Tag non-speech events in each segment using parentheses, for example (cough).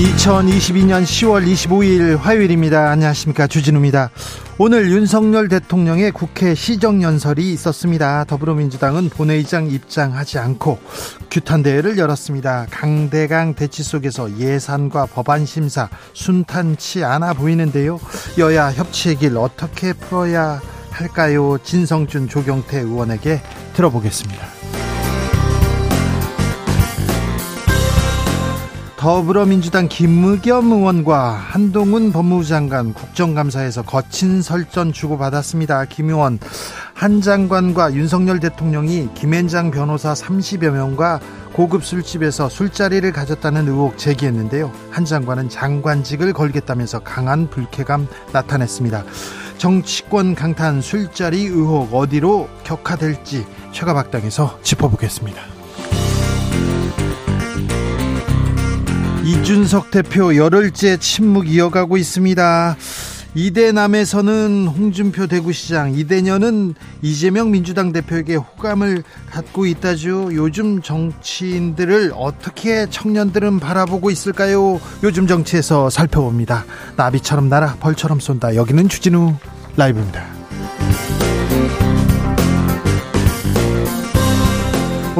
2022년 10월 25일 화요일입니다. 안녕하십니까. 주진우입니다. 오늘 윤석열 대통령의 국회 시정연설이 있었습니다. 더불어민주당은 본회의장 입장하지 않고 규탄대회를 열었습니다. 강대강 대치 속에서 예산과 법안 심사 순탄치 않아 보이는데요. 여야 협치의 길 어떻게 풀어야 할까요? 진성준 조경태 의원에게 들어보겠습니다. 더불어민주당 김의겸 의원과 한동훈 법무부 장관 국정감사에서 거친 설전 주고받았습니다. 김 의원, 한 장관과 윤석열 대통령이 김앤장 변호사 30여 명과 고급 술집에서 술자리를 가졌다는 의혹 제기했는데요. 한 장관은 장관직을 걸겠다면서 강한 불쾌감 나타냈습니다. 정치권 강탄 술자리 의혹 어디로 격화될지 최가박당에서 짚어보겠습니다. 이준석 대표 열흘째 침묵 이어가고 있습니다. 이대남에서는 홍준표 대구시장, 이대녀는 이재명 민주당 대표에게 호감을 갖고 있다죠. 요즘 정치인들을 어떻게 청년들은 바라보고 있을까요? 요즘 정치에서 살펴봅니다. 나비처럼 날아 벌처럼 쏜다. 여기는 주진우 라이브입니다.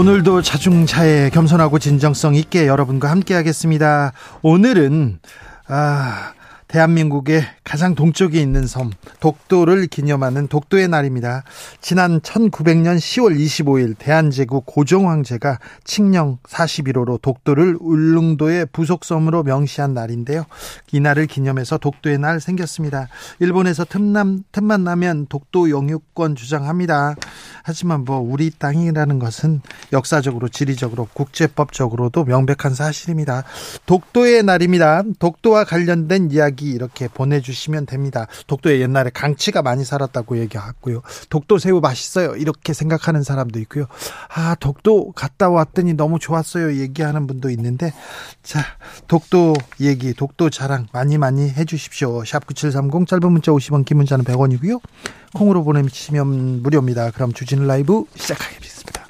오늘도 자중차에 겸손하고 진정성 있게 여러분과 함께 하겠습니다. 오늘은 아 대한민국의 가장 동쪽에 있는 섬 독도를 기념하는 독도의 날입니다. 지난 1900년 10월 25일 대한제국 고종 황제가 칙령 41호로 독도를 울릉도의 부속섬으로 명시한 날인데요. 이 날을 기념해서 독도의 날 생겼습니다. 일본에서 틈남 틈만 나면 독도 영유권 주장합니다. 하지만 뭐 우리 땅이라는 것은 역사적으로 지리적으로 국제법적으로도 명백한 사실입니다. 독도의 날입니다. 독도와 관련된 이야기 이렇게 보내주시면 됩니다. 독도에 옛날에 강치가 많이 살았다고 얘기하고요. 독도 새우 맛있어요. 이렇게 생각하는 사람도 있고요. 아 독도 갔다 왔더니 너무 좋았어요. 얘기하는 분도 있는데 자 독도 얘기 독도 자랑 많이 많이 해주십시오. 샵9730 짧은 문자 50원 긴 문자는 100원이고요. 콩으로 보내시면 무료입니다. 그럼 주진 라이브 시작하겠습니다.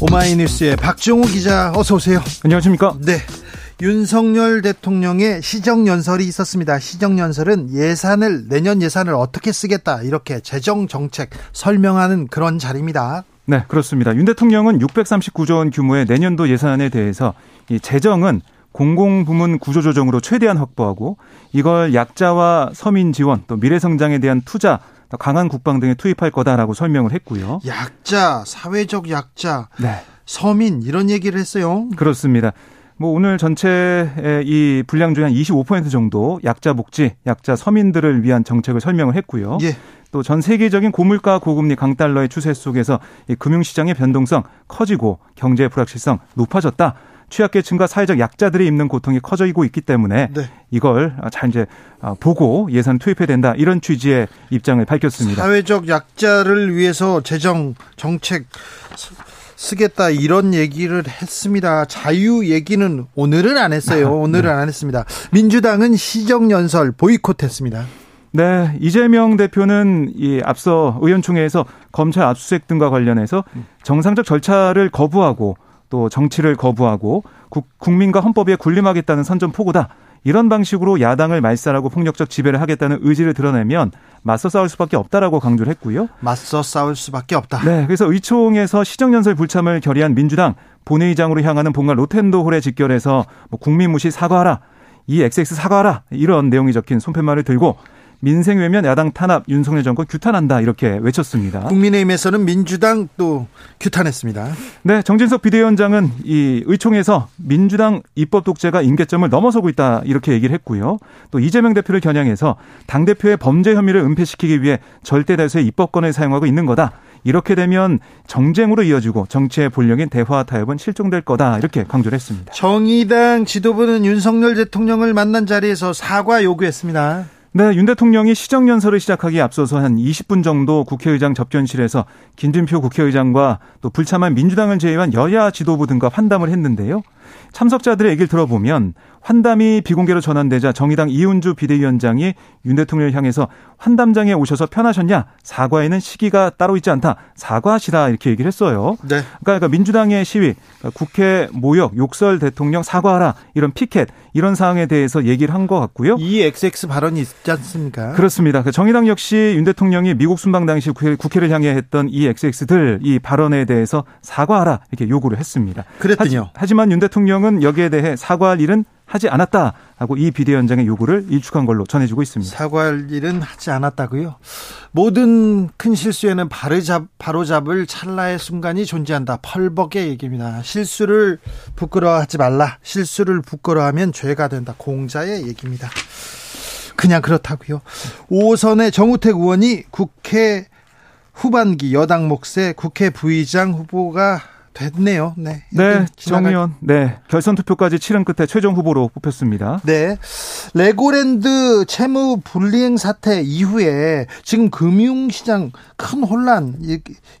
오마이뉴스의 박정우 기자 어서 오세요. 안녕하십니까? 네. 윤석열 대통령의 시정연설이 있었습니다. 시정연설은 예산을, 내년 예산을 어떻게 쓰겠다, 이렇게 재정정책 설명하는 그런 자리입니다. 네, 그렇습니다. 윤 대통령은 639조 원 규모의 내년도 예산에 대해서 이 재정은 공공부문 구조조정으로 최대한 확보하고 이걸 약자와 서민 지원 또 미래 성장에 대한 투자 강한 국방 등에 투입할 거다라고 설명을 했고요. 약자, 사회적 약자, 네. 서민 이런 얘기를 했어요. 그렇습니다. 뭐 오늘 전체 이 분량 중에 한 25% 정도 약자 복지, 약자 서민들을 위한 정책을 설명을 했고요. 예. 또전 세계적인 고물가 고금리 강달러의 추세 속에서 이 금융시장의 변동성 커지고 경제 불확실성 높아졌다. 취약계층과 사회적 약자들이 입는 고통이 커지고 있기 때문에 네. 이걸 잘 이제 보고 예산 투입해야 된다 이런 취지의 입장을 밝혔습니다. 사회적 약자를 위해서 재정 정책 쓰겠다 이런 얘기를 했습니다. 자유 얘기는 오늘은 안 했어요. 아, (laughs) 오늘은 네. 안 했습니다. 민주당은 시정 연설 보이콧했습니다. 네, 이재명 대표는 이 앞서 의원총회에서 검찰 압수수색 등과 관련해서 음. 정상적 절차를 거부하고 또 정치를 거부하고 국, 민과 헌법에 군림하겠다는 선전포고다. 이런 방식으로 야당을 말살하고 폭력적 지배를 하겠다는 의지를 드러내면 맞서 싸울 수밖에 없다라고 강조를 했고요. 맞서 싸울 수밖에 없다. 네, 그래서 의총에서 시정연설 불참을 결의한 민주당 본회의장으로 향하는 본관 로텐도 홀에 직결해서 뭐 국민 무시 사과하라, 이 XX 사과하라 이런 내용이 적힌 손팻말을 들고 민생 외면 야당 탄압 윤석열 정권 규탄한다 이렇게 외쳤습니다. 국민의힘에서는 민주당 또 규탄했습니다. 네, 정진석 비대위원장은 이 의총에서 민주당 입법 독재가 임계점을 넘어서고 있다 이렇게 얘기를 했고요. 또 이재명 대표를 겨냥해서 당 대표의 범죄 혐의를 은폐시키기 위해 절대 다수의 입법권을 사용하고 있는 거다. 이렇게 되면 정쟁으로 이어지고 정치의 본령인 대화 타협은 실종될 거다 이렇게 강조를 했습니다. 정의당 지도부는 윤석열 대통령을 만난 자리에서 사과 요구했습니다. 네, 윤 대통령이 시정연설을 시작하기에 앞서서 한 20분 정도 국회의장 접견실에서 김진표 국회의장과 또 불참한 민주당을 제외한 여야 지도부 등과 환담을 했는데요. 참석자들의 얘기를 들어보면 환담이 비공개로 전환되자 정의당 이은주 비대위원장이 윤 대통령을 향해서 환담장에 오셔서 편하셨냐? 사과에는 시기가 따로 있지 않다. 사과하시라 이렇게 얘기를 했어요. 네. 그러니까, 그러니까 민주당의 시위, 그러니까 국회 모욕, 욕설 대통령 사과하라 이런 피켓 이런 사항에 대해서 얘기를 한 것 같고요. 이 XX 발언이 있지 않습니까? 그렇습니다. 그 정의당 역시 윤 대통령이 미국 순방 당시 국회를 향해 했던 이 XX들 이 발언에 대해서 사과하라 이렇게 요구를 했습니다. 그랬군요. 하지, 만 윤 대통령 은 여기에 대해 사과할 일은 하지 않았다 하고 이 비대위원장의 요구를 일축한 걸로 전해지고 있습니다. 사과할 일은 하지 않았다고요? 모든 큰 실수에는 바로잡, 바로잡을 찰나의 순간이 존재한다. 펄벅의 얘기입니다. 실수를 부끄러워하지 말라. 실수를 부끄러워하면 죄가 된다. 공자의 얘기입니다. 그냥 그렇다고요. 5선의 정우택 의원이 국회 후반기 여당 몫의 국회 부의장 후보가 됐네요. 네. 네, 정의원. 네. 결선 투표까지 치른 끝에 최종 후보로 뽑혔습니다. 네. 레고랜드 채무 불이행 사태 이후에 지금 금융시장 큰 혼란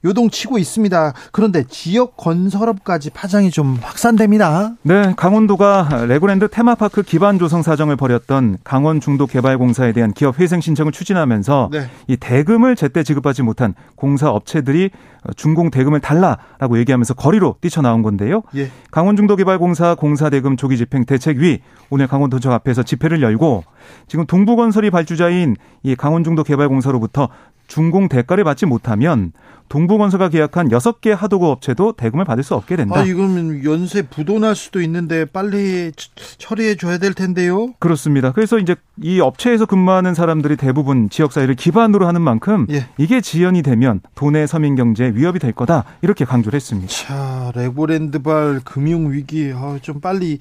요동치고 있습니다. 그런데 지역 건설업까지 파장이 좀 확산됩니다. 네, 강원도가 레고랜드 테마파크 기반 조성 사업을 벌였던 강원 중도 개발 공사에 대한 기업 회생 신청을 추진하면서 네. 이 대금을 제때 지급하지 못한 공사 업체들이 준공 대금을 달라라고 얘기하면서 거리로 뛰쳐나온 건데요. 예. 강원중도개발공사 공사대금 조기집행 대책위 오늘 강원도청 앞에서 집회를 열고 지금 동부건설이 발주자인 이 강원중도개발공사로부터 준공 대가를 받지 못하면 동부건설과 계약한 6개 하도급 업체도 대금을 받을 수 없게 된다. 아, 이거는 연쇄 부도날 수도 있는데 빨리 처리해 줘야 될 텐데요. 그렇습니다. 그래서 이제 이 업체에서 근무하는 사람들이 대부분 지역 사회를 기반으로 하는 만큼 예. 이게 지연이 되면 도내 서민 경제에 위협이 될 거다. 이렇게 강조를 했습니다. 자, 레고랜드발 금융 위기 아, 좀 빨리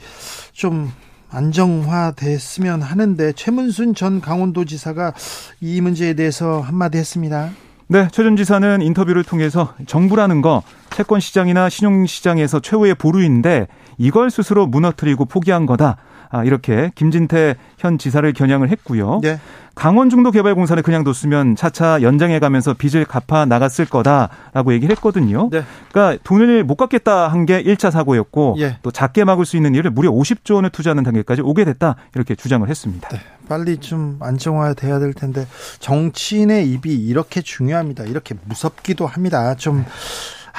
좀 안정화됐으면 하는데 최문순 전 강원도지사가 이 문제에 대해서 한마디 했습니다. 네, 최 전 지사는 인터뷰를 통해서 정부라는 거 채권 시장이나 신용 시장에서 최후의 보루인데 이걸 스스로 무너뜨리고 포기한 거다. 아, 이렇게 김진태 현 지사를 겨냥을 했고요. 네. 강원중도개발공사를 그냥 뒀으면 차차 연장해 가면서 빚을 갚아 나갔을 거다라고 얘기를 했거든요. 네. 그러니까 돈을 못 갚겠다 한 게 1차 사고였고 예. 또 작게 막을 수 있는 일을 무려 50조 원을 투자하는 단계까지 오게 됐다 이렇게 주장을 했습니다. 네. 빨리 좀 안정화돼야 될 텐데 정치인의 입이 이렇게 중요합니다. 이렇게 무섭기도 합니다. 좀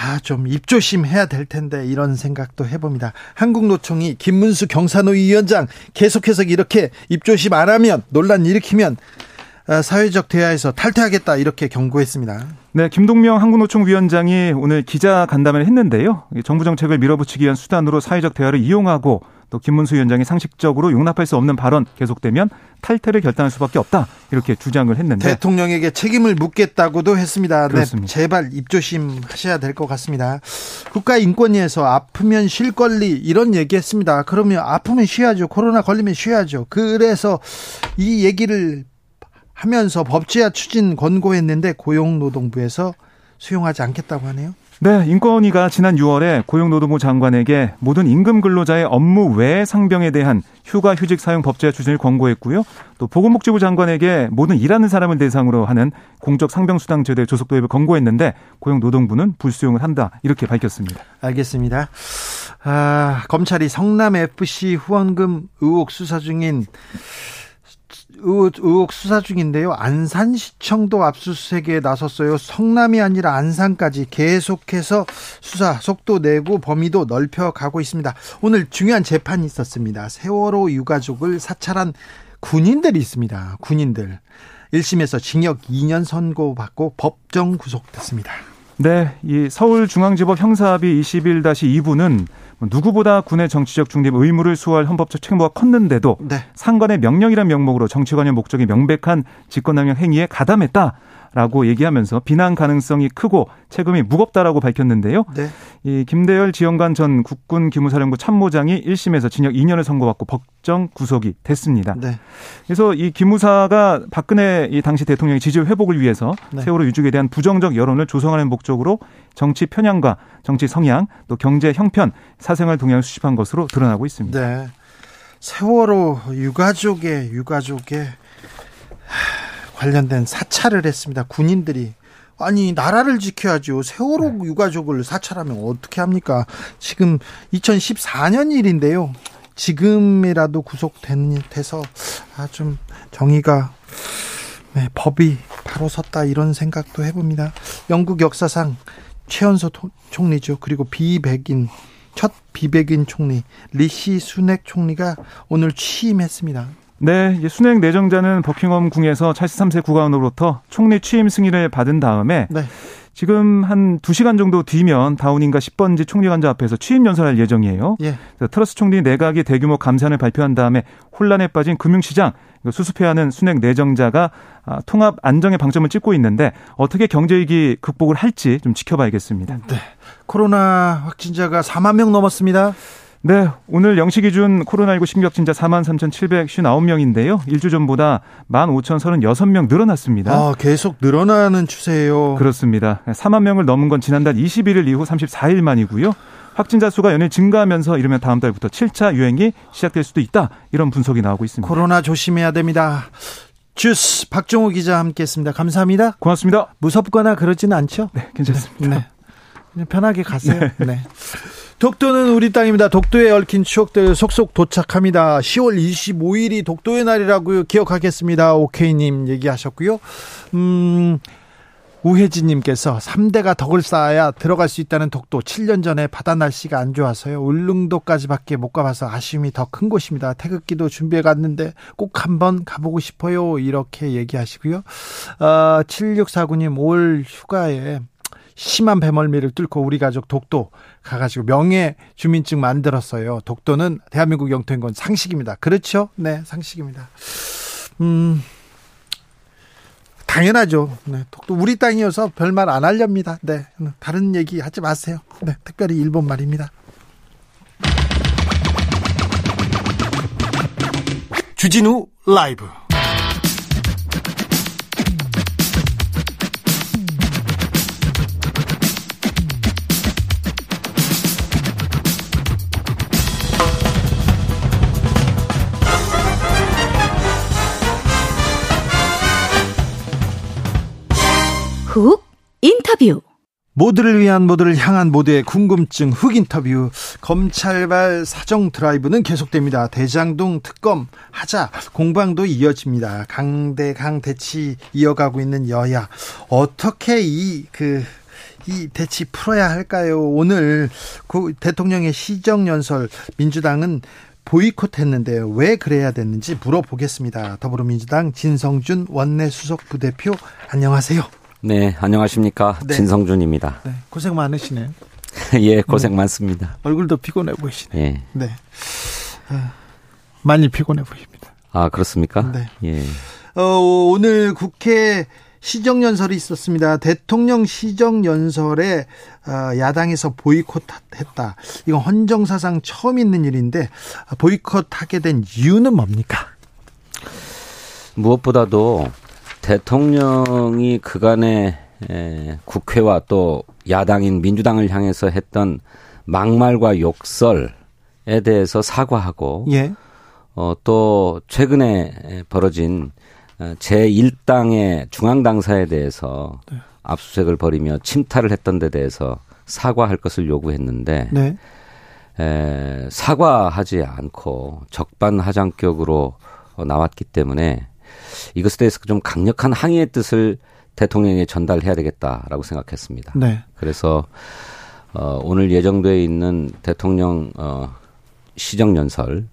아, 좀 입조심해야 될 텐데 이런 생각도 해봅니다. 한국노총이 김문수 경산노위 위원장 계속해서 이렇게 입조심 안 하면 논란 일으키면 아, 사회적 대화에서 탈퇴하겠다 이렇게 경고했습니다. 네, 김동명 한국노총 위원장이 오늘 기자 간담회를 했는데요. 정부 정책을 밀어붙이기 위한 수단으로 사회적 대화를 이용하고 또 김문수 위원장이 상식적으로 용납할 수 없는 발언 계속되면 탈퇴를 결단할 수밖에 없다 이렇게 주장을 했는데 대통령에게 책임을 묻겠다고도 했습니다. 네, 그렇습니다. 네, 제발 입조심 하셔야 될 것 같습니다. 국가인권위에서 아프면 쉴 권리 이런 얘기했습니다. 그러면 아프면 쉬어야죠. 코로나 걸리면 쉬어야죠. 그래서 이 얘기를 하면서 법제화 추진 권고했는데 고용노동부에서 수용하지 않겠다고 하네요. 네, 인권위가 지난 6월에 고용노동부 장관에게 모든 임금 근로자의 업무 외 상병에 대한 휴가 휴직 사용 법제화 추진을 권고했고요. 또 보건복지부 장관에게 모든 일하는 사람을 대상으로 하는 공적 상병 수당 제도의 조속 도입을 권고했는데 고용노동부는 불수용을 한다 이렇게 밝혔습니다. 알겠습니다. 아, 검찰이 성남 FC 후원금 의혹 수사 중인 의혹 수사 중인데요. 안산시청도 압수수색에 나섰어요. 성남이 아니라 안산까지 계속해서 수사 속도 내고 범위도 넓혀가고 있습니다. 오늘 중요한 재판이 있었습니다. 세월호 유가족을 사찰한 군인들이 있습니다. 군인들. 1심에서 징역 2년 선고받고 법정 구속됐습니다. 네, 이 서울중앙지법 형사합의 21-2부는 누구보다 군의 정치적 중립 의무를 수호할 헌법적 책무가 컸는데도 네. 상관의 명령이란 명목으로 정치관의 목적이 명백한 직권남용 행위에 가담했다. 라고 얘기하면서 비난 가능성이 크고 책임이 무겁다라고 밝혔는데요. 네. 이 김대열 지원관 전 국군 기무사령부 참모장이 1심에서 징역 2년을 선고받고 법정 구속이 됐습니다. 네. 그래서 이 기무사가 박근혜 이 당시 대통령의 지지율 회복을 위해서 네. 세월호 유족에 대한 부정적 여론을 조성하는 목적으로 정치 편향과 정치 성향 또 경제 형편 사생활 동향을 수집한 것으로 드러나고 있습니다. 네. 세월호 유가족의 유가족의 관련된 사찰을 했습니다. 군인들이 아니 나라를 지켜야죠. 세월호 네. 유가족을 사찰하면 어떻게 합니까? 지금 2014년 일인데요. 지금이라도 구속돼서 아 좀 정의가 네, 법이 바로 섰다 이런 생각도 해봅니다. 영국 역사상 최연소 총리죠. 그리고 비백인 첫 비백인 총리 리시 수넥 총리가 오늘 취임했습니다. 네, 순행 내정자는 버킹엄 궁에서 찰스 3세 국왕으로부터 총리 취임 승인을 받은 다음에 네. 지금 한 2시간 정도 뒤면 다우닝가 10번지 총리 관저 앞에서 취임 연설할 예정이에요. 예. 트러스 총리 내각이 대규모 감산을 발표한 다음에 혼란에 빠진 금융시장 수습해야 하는 순행 내정자가 아, 통합 안정의 방점을 찍고 있는데 어떻게 경제위기 극복을 할지 좀 지켜봐야겠습니다. 네. 코로나 확진자가 4만 명 넘었습니다. 네, 오늘 0시 기준 코로나19 신격진자 4만 3,759명인데요. 일주 전보다 15,036명 늘어났습니다. 아, 계속 늘어나는 추세예요. 그렇습니다. 4만 명을 넘은 건 지난달 21일 이후 34일 만이고요. 확진자 수가 연일 증가하면서 이르면 다음 달부터 7차 유행이 시작될 수도 있다. 이런 분석이 나오고 있습니다. 코로나 조심해야 됩니다. 주스 박종호 기자 함께했습니다. 감사합니다. 고맙습니다. 무섭거나 그러지는 않죠? 네, 괜찮습니다. 네. 편하게 가세요. 네. 네. 독도는 우리 땅입니다. 독도에 얽힌 추억들 속속 도착합니다. 10월 25일이 독도의 날이라고 기억하겠습니다. 오케이님 얘기하셨고요. 음, 우혜진님께서 3대가 덕을 쌓아야 들어갈 수 있다는 독도 7년 전에 바다 날씨가 안 좋아서요. 울릉도까지밖에 못 가봐서 아쉬움이 더 큰 곳입니다. 태극기도 준비해 갔는데 꼭 한번 가보고 싶어요. 이렇게 얘기하시고요. 어, 7649님 올 휴가에 심한 배멀미를 뚫고 우리 가족 독도 가가지고 명예 주민증 만들었어요. 독도는 대한민국 영토인 건 상식입니다. 그렇죠? 네, 상식입니다. 음, 당연하죠. 네, 독도 우리 땅이어서 별말 안 하렵니다. 네, 다른 얘기 하지 마세요. 네, 특별히 일본 말입니다. 주진우 라이브 훅 인터뷰 모두를 위한 모두를 향한 모두의 궁금증 흑 인터뷰 검찰발 사정 드라이브는 계속됩니다. 대장동 특검 하자 공방도 이어집니다. 강대강 대치 이어가고 있는 여야 어떻게 이 그이 대치 풀어야 할까요? 오늘 그 대통령의 시정연설 민주당은 보이콧했는데요. 왜 그래야 됐는지 물어보겠습니다. 더불어민주당 진성준 원내 수석 부대표 안녕하세요. 네, 안녕하십니까. 네. 진성준입니다. 네, 고생 많으시네요. (laughs) 예, 고생 네. 많습니다. 얼굴도 피곤해 보이시네요. 예. 네. 아, 많이 피곤해 보입니다. 아, 그렇습니까? 네. 예. 어, 오늘 국회 시정연설이 있었습니다. 대통령 시정연설에 어, 야당에서 보이콧했다. 이건 헌정사상 처음 있는 일인데 보이콧하게 된 이유는 뭡니까? 무엇보다도 대통령이 그간의 에, 국회와 또 야당인 민주당을 향해서 했던 막말과 욕설에 대해서 사과하고 예. 어, 또 최근에 벌어진 어, 제1당의 중앙당사에 대해서 네. 압수수색을 벌이며 침탈을 했던 데 대해서 사과할 것을 요구했는데 네. 에, 사과하지 않고 적반하장격으로 나왔기 때문에 이것에 대해서 좀 강력한 항의의 뜻을 대통령에 전달해야 되겠다라고 생각했습니다. 네. 그래서 어, 오늘 예정돼 있는 대통령 어, 시정 연설을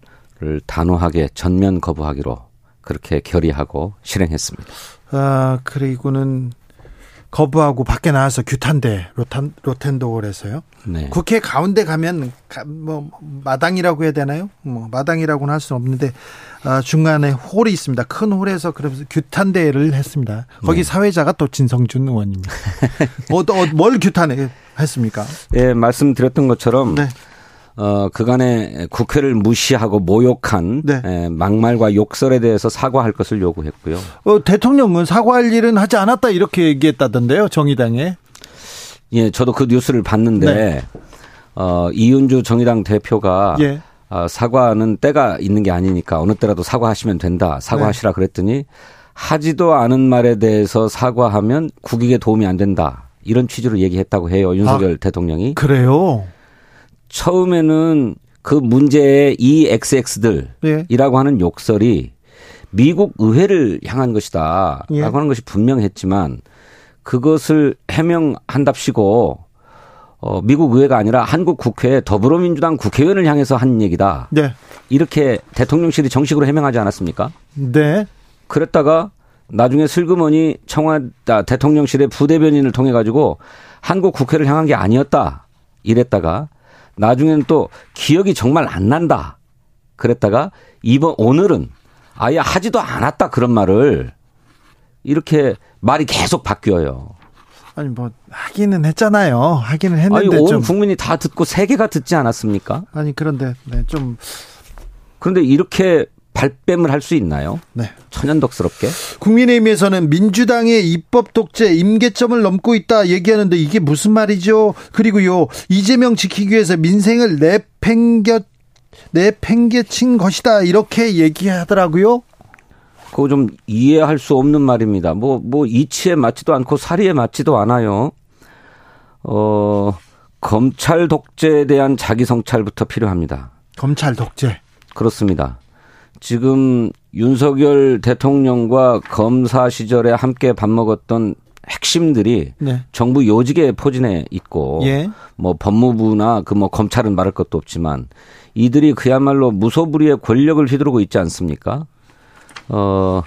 단호하게 전면 거부하기로 그렇게 결의하고 실행했습니다. 아 그리고는 거부하고 밖에 나와서 규탄대 로탄 로텐도홀에서요. 네. 국회 가운데 가면 뭐 마당이라고 해야 되나요? 뭐 마당이라고는 할 수는 없는데 아, 중간에 홀이 있습니다. 큰 홀에서 그러면서 규탄대를 했습니다. 거기 네. 사회자가 또 진성준 의원입니다. (laughs) 어, 어, 뭘 규탄해 했습니까? 예, 말씀드렸던 것처럼 네. 어, 그간에 국회를 무시하고 모욕한 네. 에, 막말과 욕설에 대해서 사과할 것을 요구했고요. 어, 대통령은 사과할 일은 하지 않았다 이렇게 얘기했다던데요, 정의당에. 예, 저도 그 뉴스를 봤는데 네. 어, 이윤주 정의당 대표가 예. 어, 사과는 때가 있는 게 아니니까 어느 때라도 사과하시면 된다. 사과하시라 네. 그랬더니 하지도 않은 말에 대해서 사과하면 국익에 도움이 안 된다. 이런 취지로 얘기했다고 해요. 윤석열 아, 대통령이. 그래요? 처음에는 그 문제의 EXX들이라고 예. 하는 욕설이 미국 의회를 향한 것이다. 예. 라고 하는 것이 분명했지만 그것을 해명한답시고 어, 미국 의회가 아니라 한국 국회 더불어민주당 국회의원을 향해서 한 얘기다. 네. 이렇게 대통령실이 정식으로 해명하지 않았습니까? 네. 그랬다가 나중에 슬그머니 청와 아, 대통령실의 부대변인을 통해 가지고 한국 국회를 향한 게 아니었다. 이랬다가 나중에는 또 기억이 정말 안 난다. 그랬다가 이번 오늘은 아예 하지도 않았다 그런 말을 이렇게 말이 계속 바뀌어요. 아니 뭐 하기는 했잖아요. 하기는 했는데 아니, 온 좀. 국민이 다 듣고 세계가 듣지 않았습니까? 아니 그런데 네, 좀 그런데 이렇게 발뺌을 할 수 있나요? 네. 천연덕스럽게. 국민의힘에서는 민주당의 입법 독재 임계점을 넘고 있다 얘기하는데 이게 무슨 말이죠? 그리고요 이재명 지키기 위해서 민생을 내팽겨 내팽개친 것이다 이렇게 얘기하더라고요. 그거 좀 이해할 수 없는 말입니다. 뭐, 뭐, 이치에 맞지도 않고 사리에 맞지도 않아요. 어, 검찰 독재에 대한 자기 성찰부터 필요합니다. 검찰 독재. 그렇습니다. 지금 윤석열 대통령과 검사 시절에 함께 밥 먹었던 핵심들이 네. 정부 요직에 포진해 있고 예. 뭐 법무부나 그 뭐 검찰은 말할 것도 없지만 이들이 그야말로 무소불위의 권력을 휘두르고 있지 않습니까? 어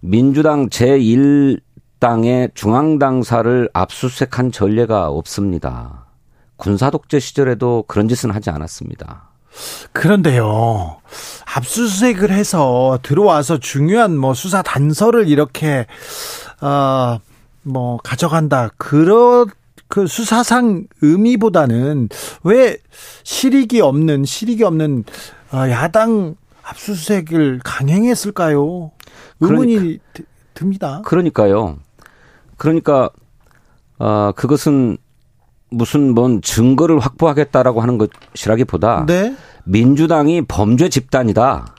민주당 제1당의 중앙당사를 압수수색한 전례가 없습니다. 군사 독재 시절에도 그런 짓은 하지 않았습니다. 그런데요. 압수수색을 해서 들어와서 중요한 뭐 수사 단서를 이렇게 어뭐 가져간다. 그런 그 수사상 의미보다는 왜 실익이 없는 실익이 없는 어, 야당 압수수색을 강행했을까요? 의문이 그러니까, 듭니다. 그러니까요. 그러니까 어 그것은 무슨 뭔 증거를 확보하겠다라고 하는 것이라기보다 네? 민주당이 범죄 집단이다.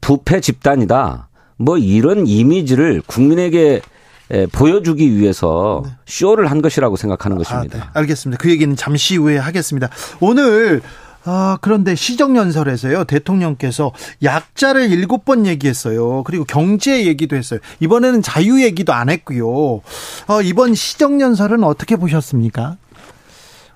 부패 집단이다. 뭐 이런 이미지를 국민에게 보여주기 위해서 네. 쇼를 한 것이라고 생각하는 아, 것입니다. 아, 네. 알겠습니다. 그 얘기는 잠시 후에 하겠습니다. 오늘 아, 그런데 시정연설에서요, 대통령께서 약자를 일곱 번 얘기했어요. 그리고 경제 얘기도 했어요. 이번에는 자유 얘기도 안 했고요. 어, 이번 시정연설은 어떻게 보셨습니까?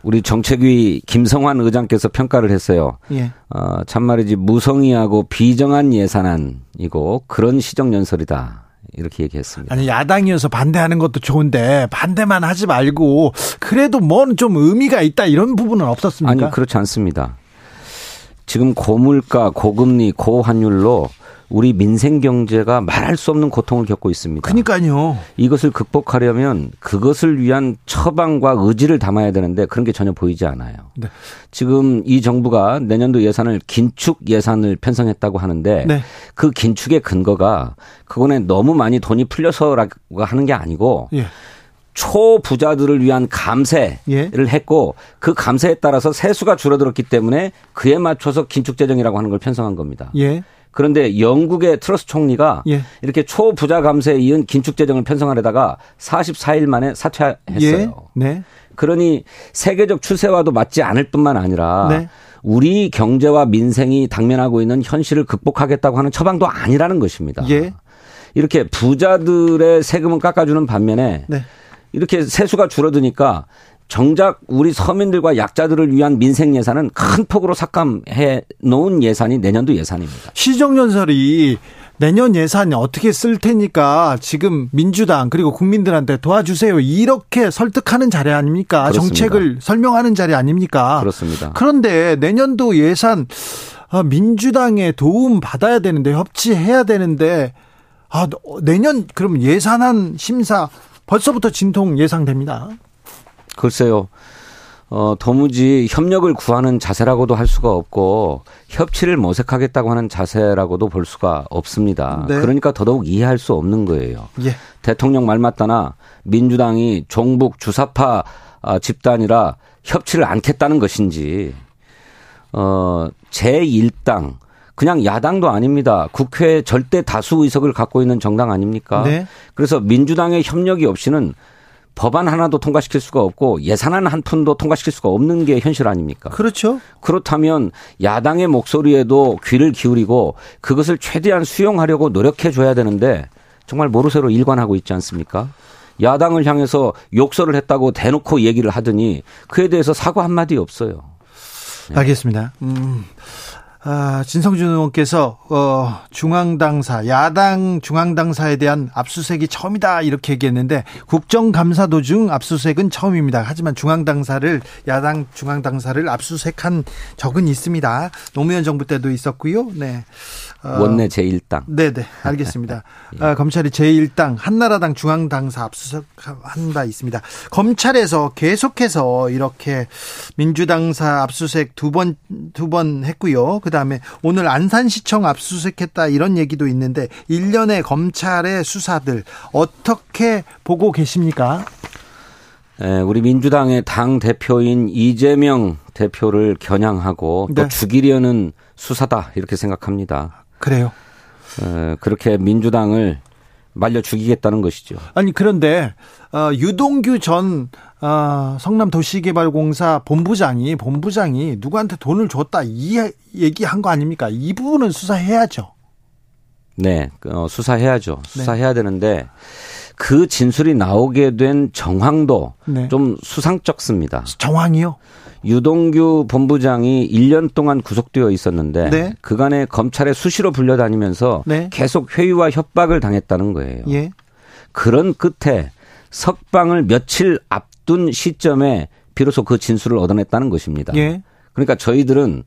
우리 정책위 김성환 의장께서 평가를 했어요. 예. 어, 참말이지 무성의하고 비정한 예산안이고 그런 시정연설이다. 이렇게 얘기했습니다. 아니 야당이어서 반대하는 것도 좋은데 반대만 하지 말고 그래도 뭔 좀 의미가 있다 이런 부분은 없었습니까? 아니 그렇지 않습니다. 지금 고물가, 고금리, 고환율로 우리 민생 경제가 말할 수 없는 고통을 겪고 있습니다. 그러니까요. 이것을 극복하려면 그것을 위한 처방과 의지를 담아야 되는데 그런 게 전혀 보이지 않아요. 네. 지금 이 정부가 내년도 예산을 긴축 예산을 편성했다고 하는데 네. 그 긴축의 근거가 그거는 너무 많이 돈이 풀려서라고 하는 게 아니고 예. 초부자들을 위한 감세를 예. 했고 그 감세에 따라서 세수가 줄어들었기 때문에 그에 맞춰서 긴축 재정이라고 하는 걸 편성한 겁니다. 예. 그런데 영국의 트러스 총리가 예. 이렇게 초부자 감세에 이은 긴축 재정을 편성하려다가 44일 만에 사퇴했어요. 예. 네. 그러니 세계적 추세와도 맞지 않을 뿐만 아니라 네. 우리 경제와 민생이 당면하고 있는 현실을 극복하겠다고 하는 처방도 아니라는 것입니다. 예. 이렇게 부자들의 세금은 깎아주는 반면에 네. 이렇게 세수가 줄어드니까 정작 우리 서민들과 약자들을 위한 민생 예산은 큰 폭으로 삭감해 놓은 예산이 내년도 예산입니다. 시정연설이 내년 예산이 어떻게 쓸 테니까 지금 민주당 그리고 국민들한테 도와주세요. 이렇게 설득하는 자리 아닙니까? 그렇습니다. 정책을 설명하는 자리 아닙니까? 그렇습니다. 그런데 내년도 예산 아, 민주당의 도움 받아야 되는데 협치해야 되는데 아, 내년 그럼 예산안 심사 벌써부터 진통 예상됩니다. 글쎄요. 어, 도무지 협력을 구하는 자세라고도 할 수가 없고 협치를 모색하겠다고 하는 자세라고도 볼 수가 없습니다. 네. 그러니까 더더욱 이해할 수 없는 거예요. 예. 대통령 말 맞다나 민주당이 종북 주사파 아, 집단이라 협치를 않겠다는 것인지 어, 제1당 그냥 야당도 아닙니다. 국회 절대 다수 의석을 갖고 있는 정당 아닙니까? 네. 그래서 민주당의 협력이 없이는 법안 하나도 통과시킬 수가 없고 예산안 한 푼도 통과시킬 수가 없는 게 현실 아닙니까? 그렇죠. 그렇다면 야당의 목소리에도 귀를 기울이고 그것을 최대한 수용하려고 노력해 줘야 되는데 정말 모르쇠로 일관하고 있지 않습니까? 야당을 향해서 욕설을 했다고 대놓고 얘기를 하더니 그에 대해서 사과 한마디 없어요. 네. 알겠습니다. 음. 아, 진성준 의원께서 어, 중앙당사 야당 중앙당사에 대한 압수수색이 처음이다 이렇게 얘기했는데 국정감사 도중 압수수색은 처음입니다. 하지만 중앙당사를 야당 중앙당사를 압수수색한 적은 있습니다. 노무현 정부 때도 있었고요. 네. 어, 원내 제1당. 네 네, 알겠습니다. (laughs) 예. 아, 검찰이 제1당, 한나라당 중앙당사 압수수색한 바 있습니다. 검찰에서 계속해서 이렇게 민주당사 압수수색 두 번, 두 번 했고요. 그 다음에 오늘 안산시청 압수수색했다 이런 얘기도 있는데, 일련의 검찰의 수사들 어떻게 보고 계십니까? 네, 우리 민주당의 당 대표인 이재명 대표를 겨냥하고 또 네. 죽이려는 수사다 이렇게 생각합니다. 그래요. 어, 그렇게 민주당을 말려 죽이겠다는 것이죠. 아니 그런데 어, 유동규 전 어, 성남도시개발공사 본부장이 본부장이 누구한테 돈을 줬다 이 얘기한 거 아닙니까? 이 부분은 수사해야죠. 네, 어, 수사해야죠. 네. 수사해야 네. 되는데 그 진술이 나오게 된 정황도 네. 좀 수상쩍습니다. 정황이요? 유동규 본부장이 1년 동안 구속되어 있었는데 네. 그간에 검찰에 수시로 불려다니면서 네. 계속 회유와 협박을 당했다는 거예요. 예. 그런 끝에 석방을 며칠 앞둔 시점에 비로소 그 진술을 얻어냈다는 것입니다. 예. 그러니까 저희들은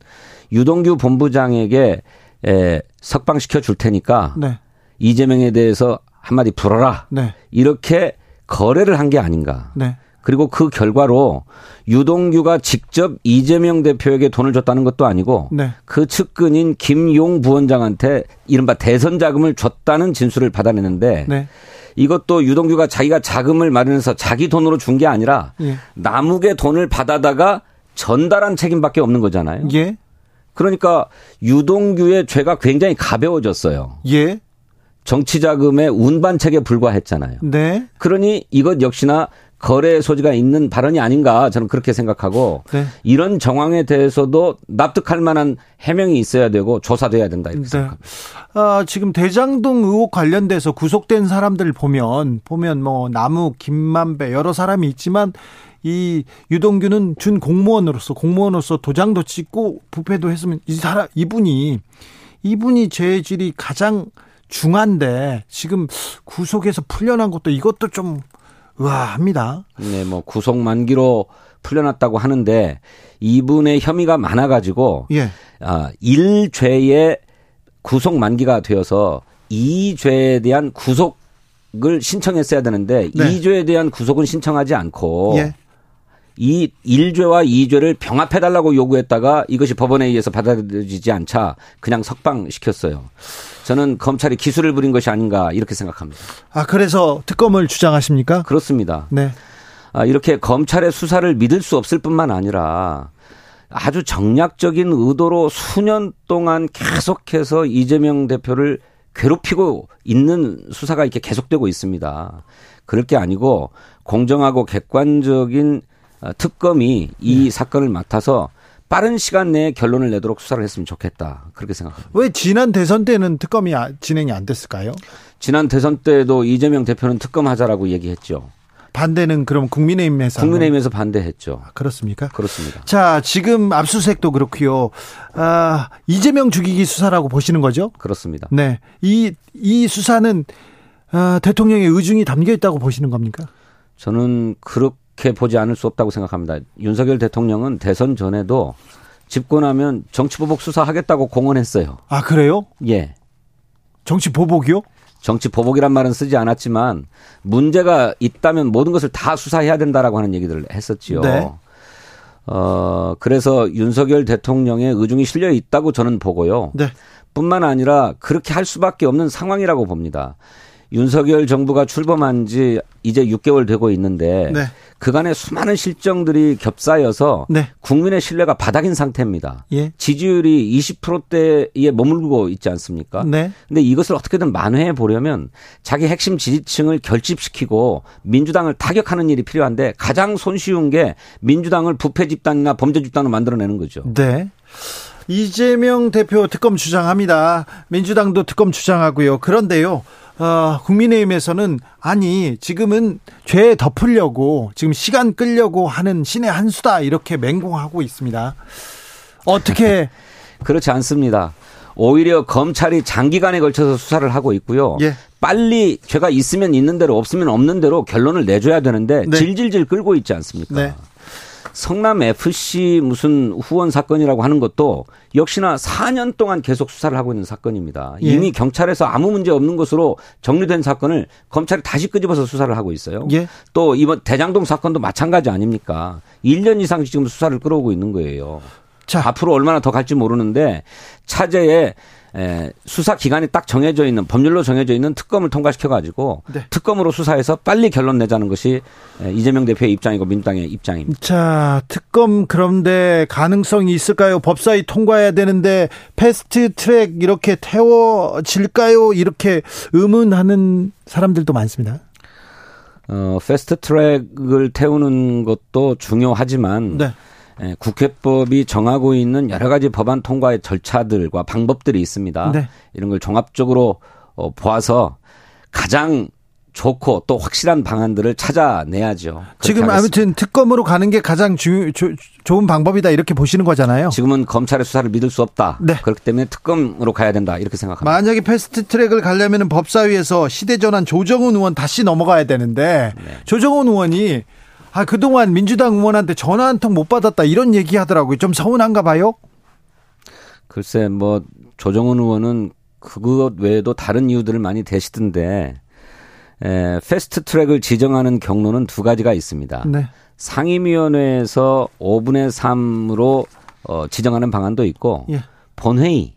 유동규 본부장에게 에, 석방시켜 줄 테니까 네. 이재명에 대해서 한마디 불어라. 네. 이렇게 거래를 한 게 아닌가. 네. 그리고 그 결과로 유동규가 직접 이재명 대표에게 돈을 줬다는 것도 아니고 네. 그 측근인 김용 부원장한테 이른바 대선 자금을 줬다는 진술을 받아내는데 네. 이것도 유동규가 자기가 자금을 마련해서 자기 돈으로 준 게 아니라 예. 남욱의 돈을 받아다가 전달한 책임밖에 없는 거잖아요. 예. 그러니까 유동규의 죄가 굉장히 가벼워졌어요. 예. 정치 자금의 운반책에 불과했잖아요. 네. 그러니 이것 역시나 거래 소지가 있는 발언이 아닌가 저는 그렇게 생각하고 네. 이런 정황에 대해서도 납득할 만한 해명이 있어야 되고 조사돼야 된다 이렇게 네. 생각합니다. 아, 지금 대장동 의혹 관련돼서 구속된 사람들 보면 보면 뭐 나무 김만배 여러 사람이 있지만 이 유동규는 준 공무원으로서 공무원으로서 도장도 찍고 부패도 했으면 이 사람 이분이 이분이 죄질이 가장 중한데 지금 구속에서 풀려난 것도 이것도 좀 의아합니다. 네, 뭐 구속 만기로 풀려났다고 하는데 이분의 혐의가 많아가지고 예. 아, 1죄의 구속 만기가 되어서 2죄에 대한 구속을 신청했어야 되는데 네. 2죄에 대한 구속은 신청하지 않고 예. 이 1죄와 2죄를 병합해달라고 요구했다가 이것이 법원에 의해서 받아들여지지 않자 그냥 석방시켰어요. 저는 검찰이 기술을 부린 것이 아닌가 이렇게 생각합니다. 아, 그래서 특검을 주장하십니까? 그렇습니다. 네. 아, 이렇게 검찰의 수사를 믿을 수 없을 뿐만 아니라 아주 정략적인 의도로 수년 동안 계속해서 이재명 대표를 괴롭히고 있는 수사가 이렇게 계속되고 있습니다. 그럴 게 아니고 공정하고 객관적인 특검이 이 네. 사건을 맡아서 빠른 시간 내에 결론을 내도록 수사를 했으면 좋겠다. 그렇게 생각합니다. 왜 지난 대선 때는 특검이 아, 진행이 안 됐을까요? 지난 대선 때도 이재명 대표는 특검하자라고 얘기했죠. 반대는 그럼 국민의힘 에서 국민의힘에서 반대했죠. 아, 그렇습니까? 그렇습니다. 자, 지금 압수수색도 그렇고요. 아, 이재명 죽이기 수사라고 보시는 거죠? 그렇습니다. 네. 이, 이 수사는 아, 대통령의 의중이 담겨 있다고 보시는 겁니까? 저는 그렇 게 보지 않을 수 없다고 생각합니다. 윤석열 대통령은 대선 전에도 집권하면 정치 보복 수사하겠다고 공언했어요. 아, 그래요? 예. 정치 보복이요? 정치 보복이란 말은 쓰지 않았지만 문제가 있다면 모든 것을 다 수사해야 된다라고 하는 얘기들을 했었지요. 네. 어, 그래서 윤석열 대통령의 의중이 실려 있다고 저는 보고요. 네. 뿐만 아니라 그렇게 할 수밖에 없는 상황이라고 봅니다. 윤석열 정부가 출범한 지 이제 6개월 되고 있는데 네. 그간의 수많은 실정들이 겹쌓여서 네. 국민의 신뢰가 바닥인 상태입니다. 예. 지지율이 20%대에 머물고 있지 않습니까? 네. 근데 이것을 어떻게든 만회해 보려면 자기 핵심 지지층을 결집시키고 민주당을 타격하는 일이 필요한데 가장 손쉬운 게 민주당을 부패 집단이나 범죄 집단으로 만들어내는 거죠. 네. 이재명 대표 특검 주장합니다. 민주당도 특검 주장하고요. 그런데요. 어, 국민의힘에서는 아니 지금은 죄 덮으려고 지금 시간 끌려고 하는 신의 한 수다 이렇게 맹공하고 있습니다. 어떻게 (laughs) 그렇지 않습니다. 오히려 검찰이 장기간에 걸쳐서 수사를 하고 있고요. 예. 빨리 죄가 있으면 있는 대로 없으면 없는 대로 결론을 내줘야 되는데 네. 질질질 끌고 있지 않습니까? 네. 성남 FC 무슨 후원 사건이라고 하는 것도 역시나 4년 동안 계속 수사를 하고 있는 사건입니다. 예. 이미 경찰에서 아무 문제 없는 것으로 정리된 사건을 검찰이 다시 끄집어서 수사를 하고 있어요. 예. 또 이번 대장동 사건도 마찬가지 아닙니까? 1년 이상 지금 수사를 끌어오고 있는 거예요. 자. 앞으로 얼마나 더 갈지 모르는데 차제에 에, 수사 기간이 딱 정해져 있는 법률로 정해져 있는 특검을 통과시켜 가지고 네. 특검으로 수사해서 빨리 결론 내자는 것이 에, 이재명 대표의 입장이고 민주당의 입장입니다. 자, 특검 그런데 가능성이 있을까요? 법사위 통과해야 되는데 패스트 트랙 이렇게 태워질까요? 이렇게 의문하는 사람들도 많습니다. 어, 패스트 트랙을 태우는 것도 중요하지만 네. 예, 국회법이 정하고 있는 여러 가지 법안 통과의 절차들과 방법들이 있습니다. 네. 이런 걸 종합적으로 어, 보아서 가장 좋고 또 확실한 방안들을 찾아내야죠. 지금 하겠습니다. 아무튼 특검으로 가는 게 가장 주, 조, 좋은 방법이다 이렇게 보시는 거잖아요. 지금은 검찰의 수사를 믿을 수 없다. 네. 그렇기 때문에 특검으로 가야 된다 이렇게 생각합니다. 만약에 패스트 트랙을 가려면 법사위에서 시대전환 조정훈 의원 다시 넘어가야 되는데 네. 조정훈 의원이 아, 그동안 민주당 의원한테 전화 한 통 못 받았다 이런 얘기 하더라고요. 좀 서운한가 봐요? 글쎄, 뭐, 조정훈 의원은 그것 외에도 다른 이유들을 많이 대시던데, 에, 패스트 트랙을 지정하는 경로는 두 가지가 있습니다. 네. 상임위원회에서 5분의 3으로 어, 지정하는 방안도 있고, 예. 본회의,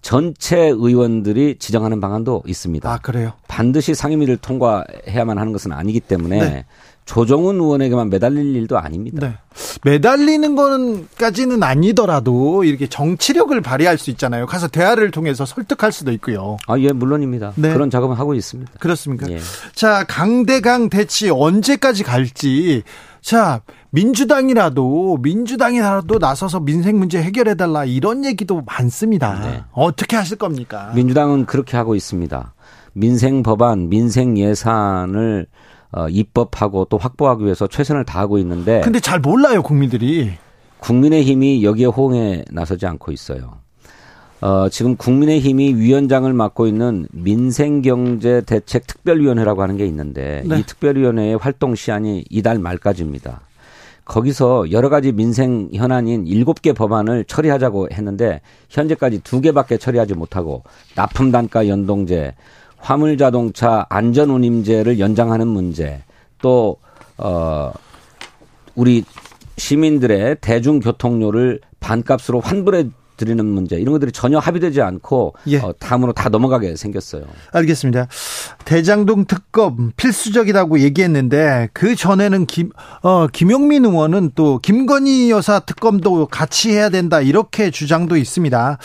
전체 의원들이 지정하는 방안도 있습니다. 아, 그래요? 반드시 상임위를 통과해야만 하는 것은 아니기 때문에 네. 조정훈 의원에게만 매달릴 일도 아닙니다. 네. 매달리는 거는까지는 아니더라도 이렇게 정치력을 발휘할 수 있잖아요. 가서 대화를 통해서 설득할 수도 있고요. 아, 예, 물론입니다. 네. 그런 작업을 하고 있습니다. 그렇습니까? 예. 자, 강대강 대치 언제까지 갈지. 자, 민주당이라도 민주당이라도 나서서 민생 문제 해결해 달라 이런 얘기도 많습니다. 네. 어떻게 하실 겁니까? 민주당은 그렇게 하고 있습니다. 민생 법안, 민생 예산을 어, 입법하고 또 확보하기 위해서 최선을 다하고 있는데. 근데 잘 몰라요 국민들이. 국민의힘이 여기에 호응에 나서지 않고 있어요. 어, 지금 국민의힘이 위원장을 맡고 있는 민생경제대책특별위원회라고 하는 게 있는데 네. 이 특별위원회의 활동 시한이 이달 말까지입니다. 거기서 여러 가지 민생 현안인 일곱 개 법안을 처리하자고 했는데 현재까지 두 개밖에 처리하지 못하고 납품 단가 연동제, 화물 자동차 안전 운임제를 연장하는 문제 또 어, 우리 시민들의 대중교통료를 반값으로 환불해 드리는 문제 이런 것들이 전혀 합의되지 않고 예. 어, 다음으로 다 넘어가게 생겼어요. 알겠습니다. 대장동 특검 필수적이라고 얘기했는데 그 전에는 김 어, 김용민 의원은 또 김건희 여사 특검도 같이 해야 된다 이렇게 주장도 있습니다.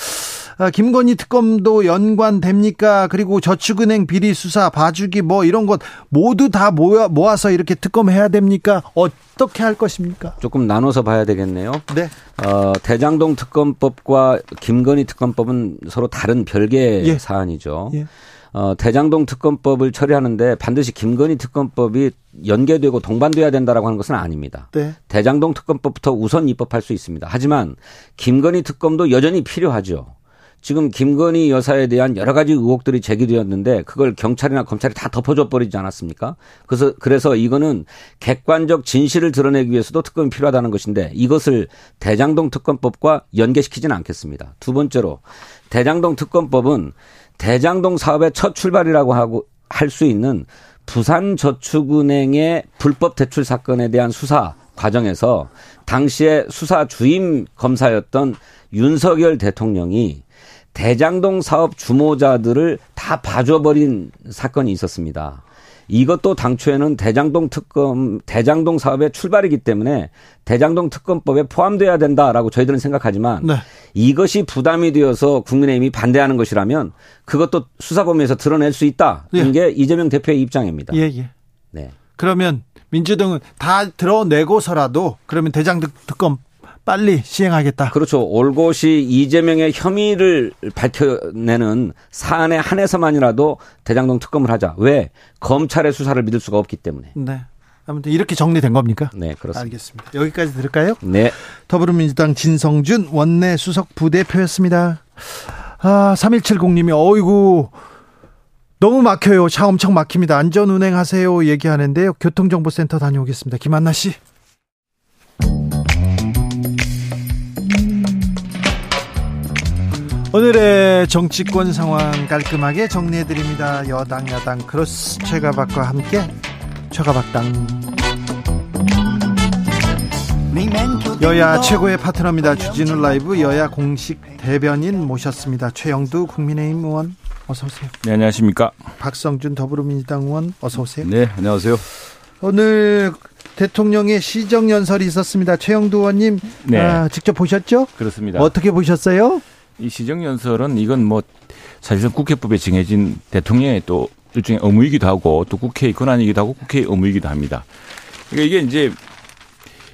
아, 김건희 특검도 연관됩니까? 그리고 저축은행 비리 수사, 봐주기 뭐 이런 것 모두 다 모아, 모아서 이렇게 특검해야 됩니까? 어떻게 할 것입니까? 조금 나눠서 봐야 되겠네요. 네. 어, 대장동 특검법과 김건희 특검법은 서로 다른 별개의 예. 사안이죠. 예. 어, 대장동 특검법을 처리하는데 반드시 김건희 특검법이 연계되고 동반돼야 된다라고 하는 것은 아닙니다. 네. 대장동 특검법부터 우선 입법할 수 있습니다. 하지만 김건희 특검도 여전히 필요하죠. 지금 김건희 여사에 대한 여러 가지 의혹들이 제기되었는데 그걸 경찰이나 검찰이 다 덮어줘 버리지 않았습니까? 그래서 그래서 이거는 객관적 진실을 드러내기 위해서도 특검이 필요하다는 것인데 이것을 대장동 특검법과 연계시키지는 않겠습니다. 두 번째로 대장동 특검법은 대장동 사업의 첫 출발이라고 하고 할 수 있는 부산저축은행의 불법 대출 사건에 대한 수사 과정에서 당시에 수사 주임 검사였던 윤석열 대통령이 대장동 사업 주모자들을 다 봐줘버린 사건이 있었습니다. 이것도 당초에는 대장동 특검, 대장동 사업의 출발이기 때문에 대장동 특검법에 포함돼야 된다라고 저희들은 생각하지만 네. 이것이 부담이 되어서 국민의힘이 반대하는 것이라면 그것도 수사 범위에서 드러낼 수 있다. 예. 이게 이재명 대표의 입장입니다. 예, 예. 네. 그러면 민주당은 다 드러내고서라도 그러면 대장동 특검 빨리 시행하겠다. 그렇죠. 올곧이 이재명의 혐의를 밝혀내는 사안에 한해서만이라도 대장동 특검을 하자. 왜? 검찰의 수사를 믿을 수가 없기 때문에. 네. 아무튼 이렇게 정리된 겁니까? 네, 그렇습니다. 알겠습니다. 여기까지 들을까요? 네. 더불어민주당 진성준 원내 수석 부대표였습니다. 아, 3170님이 어이구 너무 막혀요. 차 엄청 막힙니다. 안전 운행하세요. 얘기하는데요. 교통정보센터 다녀오겠습니다. 김한나 씨. 오늘의 정치권 상황 깔끔하게 정리해드립니다. 여당 야당 크로스 최가박과 함께 최가박당 여야 최고의 파트너입니다. 주진우 라이브 여야 공식 대변인 모셨습니다. 최형두 국민의힘 의원 어서 오세요. 네 안녕하십니까. 박성준 더불어민주당 의원 어서 오세요. 네 안녕하세요. 오늘 대통령의 시정 연설이 있었습니다. 최형두 의원님 네. 아, 직접 보셨죠? 그렇습니다. 어떻게 보셨어요? 이 시정연설은 이건 뭐 사실상 국회법에 정해진 대통령의 또 일종의 의무이기도 하고 또 국회의 권한이기도 하고 국회의 의무이기도 합니다. 그러니까 이게 이제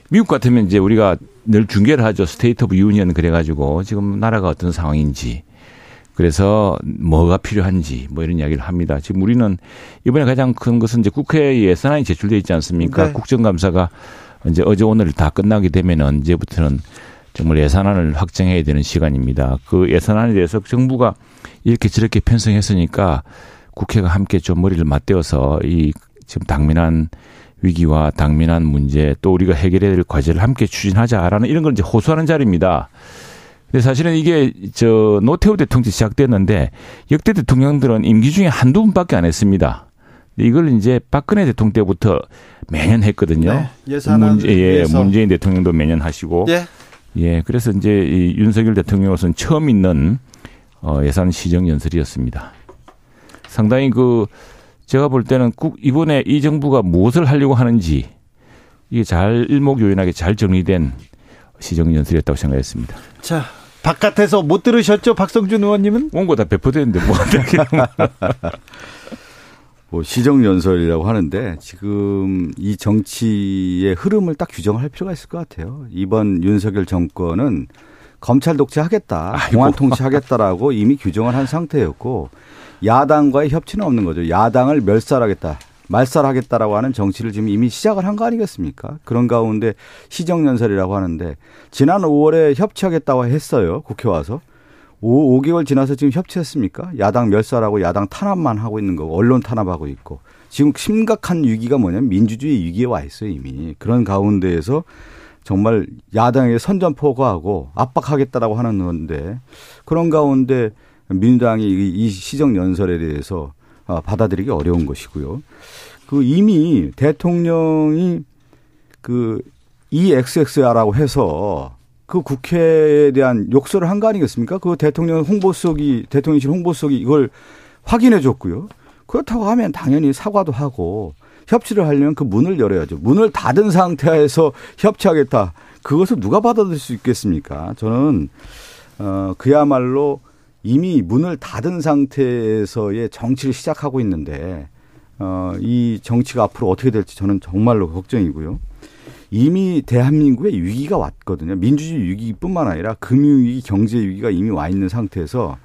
미국 같으면 이제 우리가 늘 중계를 하죠. State of Union 그래가지고 지금 나라가 어떤 상황인지 그래서 뭐가 필요한지 뭐 이런 이야기를 합니다. 지금 우리는 이번에 가장 큰 것은 이제 국회 예산안이 제출돼 있지 않습니까? 네. 국정감사가 이제 어제 오늘 다 끝나게 되면은 이제부터는 정말 예산안을 확정해야 되는 시간입니다. 그 예산안에 대해서 정부가 이렇게 저렇게 편성했으니까 국회가 함께 좀 머리를 맞대어서 이 지금 당면한 위기와 당면한 문제 또 우리가 해결해야 될 과제를 함께 추진하자라는 이런 걸 이제 호소하는 자리입니다. 근데 사실은 이게 저 노태우 대통령 시작됐는데 역대 대통령들은 임기 중에 한두 분밖에 안 했습니다. 이걸 이제 박근혜 대통령 때부터 매년 했거든요. 네, 예산안 문제, 예, 문재인 대통령도 매년 하시고 예. 예, 그래서 이제 이 윤석열 대통령으로서는 처음 있는 어, 예산 시정 연설이었습니다. 상당히 그 제가 볼 때는 국 이번에 이 정부가 무엇을 하려고 하는지 이게 잘 일목요연하게 잘 정리된 시정 연설이었다고 생각했습니다. 자, 바깥에서 못 들으셨죠, 박성준 의원님은? 원고 다 배포됐는데 뭐 어떻게? (laughs) 뭐 시정연설이라고 하는데 지금 이 정치의 흐름을 딱 규정할 필요가 있을 것 같아요. 이번 윤석열 정권은 검찰 독재하겠다, 공안 통치하겠다라고 이미 규정을 한 상태였고 야당과의 협치는 없는 거죠. 야당을 멸살하겠다, 말살하겠다라고 하는 정치를 지금 이미 시작을 한 거 아니겠습니까? 그런 가운데 시정연설이라고 하는데 지난 5월에 협치하겠다고 했어요. 국회 와서. 5, 5개월 지나서 지금 협치했습니까? 야당 멸살하고 야당 탄압만 하고 있는 거고 언론 탄압하고 있고 지금 심각한 위기가 뭐냐면 민주주의 위기에 와 있어요 이미 그런 가운데에서 정말 야당에 선전포고하고 압박하겠다라고 하는 건데 그런 가운데 민주당이 이 시정 연설에 대해서 아, 받아들이기 어려운 것이고요. 그 이미 대통령이 그 EXX라고 해서 그 국회에 대한 욕설을 한 거 아니겠습니까? 그 대통령 홍보석이 대통령실 홍보석이 이걸 확인해 줬고요. 그렇다고 하면 당연히 사과도 하고 협치를 하려면 그 문을 열어야죠. 문을 닫은 상태에서 협치하겠다. 그것을 누가 받아들일 수 있겠습니까? 저는 어 그야말로 이미 문을 닫은 상태에서의 정치를 시작하고 있는데 어, 이 정치가 앞으로 어떻게 될지 저는 정말로 걱정이고요. 이미 대한민국에 위기가 왔거든요. 민주주의 위기뿐만 아니라 금융 위기, 경제 위기가 이미 와 있는 상태에서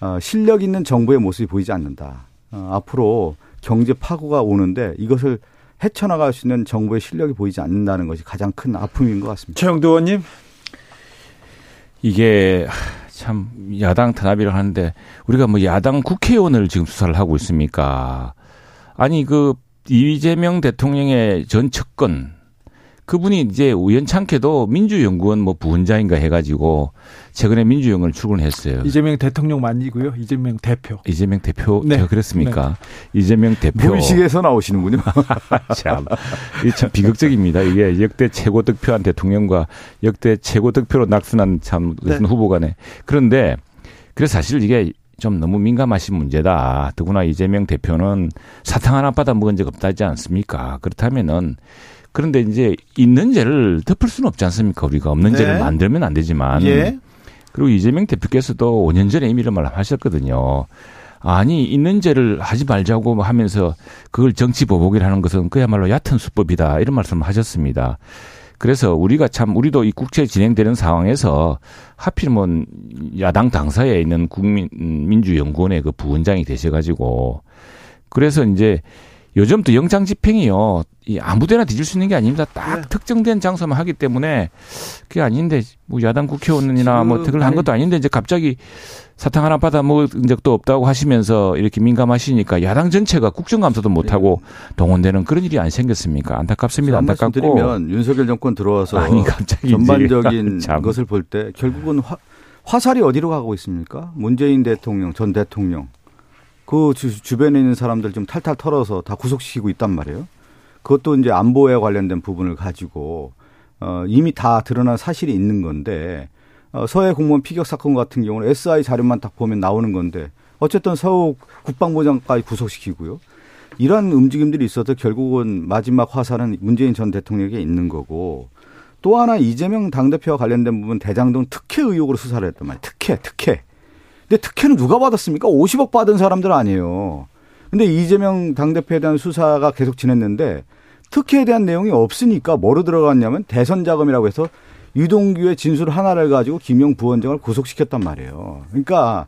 어, 실력 있는 정부의 모습이 보이지 않는다. 어, 앞으로 경제 파고가 오는데 이것을 헤쳐나갈 수 있는 정부의 실력이 보이지 않는다는 것이 가장 큰 아픔인 것 같습니다. 최영도 의원님. 이게 참 야당 탄압이라 하는데 우리가 뭐 야당 국회의원을 지금 수사를 하고 있습니까? 아니 그 이재명 대통령의 전 측근 그분이 이제 우연찮게도 민주연구원 뭐 부원장인가 해가지고 최근에 민주연구원을 출근했어요. 이재명 대통령 만이고요. 이재명 대표. 이재명 대표 네. 제가 그랬습니까? 네. 이재명 대표. 무의식에서 나오시는군요. (laughs) 참, 이참 비극적입니다. 이게 역대 최고 득표한 대통령과 역대 최고 득표로 낙선한 참 네. 후보 간에 그런데 그래서 사실 이게 좀 너무 민감하신 문제다. 더구나 이재명 대표는 사탕 하나 받아 먹은 적 없다지 않습니까? 그렇다면은 그런데 이제 있는 죄를 덮을 수는 없지 않습니까? 우리가 없는 네. 죄를 만들면 안 되지만. 예. 그리고 이재명 대표께서도 5년 전에 이미 이런 말을 하셨거든요. 아니 있는 죄를 하지 말자고 하면서 그걸 정치 보복이라 는 것은 그야말로 얕은 수법이다 이런 말씀을 하셨습니다. 그래서 우리가 참 우리도 이 국채 진행되는 상황에서 하필이면 야당 당사에 있는 국민 민주연구원의 그 부원장이 되셔 가지고 그래서 이제 요즘 또 영장 집행이요. 이 아무데나 뒤질 수 있는 게 아닙니다. 딱 네. 특정된 장소만 하기 때문에 그게 아닌데 뭐 야당 국회의원이나 뭐 특을 한 것도 아닌데 이제 갑자기 사탕 하나 받아 먹은 적도 없다고 하시면서 이렇게 민감하시니까 야당 전체가 국정감사도 못 하고 네. 동원되는 그런 일이 안 생겼습니까? 안타깝습니다. 안타깝고. 드리면 윤석열 정권 들어와서 아니, 갑자기 전반적인 (laughs) 것을 볼 때 결국은 화, 화살이 어디로 가고 있습니까? 문재인 대통령, 전 대통령 그 주, 변에 있는 사람들 좀 탈탈 털어서 다 구속시키고 있단 말이에요. 그것도 이제 안보에 관련된 부분을 가지고 어, 이미 다 드러난 사실이 있는 건데 어, 서해 공무원 피격 사건 같은 경우는 SI 자료만 딱 보면 나오는 건데 어쨌든 서욱 국방부장까지 구속시키고요. 이러한 움직임들이 있어서 결국은 마지막 화살은 문재인 전 대통령에게 있는 거고 또 하나 이재명 당대표와 관련된 부분 대장동 특혜 의혹으로 수사를 했단 말이에요. 특혜, 특혜. 근데 특혜는 누가 받았습니까? 50억 받은 사람들 아니에요. 근데 이재명 당대표에 대한 수사가 계속 진행했는데 특혜에 대한 내용이 없으니까 뭐로 들어갔냐면 대선 자금이라고 해서 유동규의 진술 하나를 가지고 김용 부원장을 구속시켰단 말이에요. 그러니까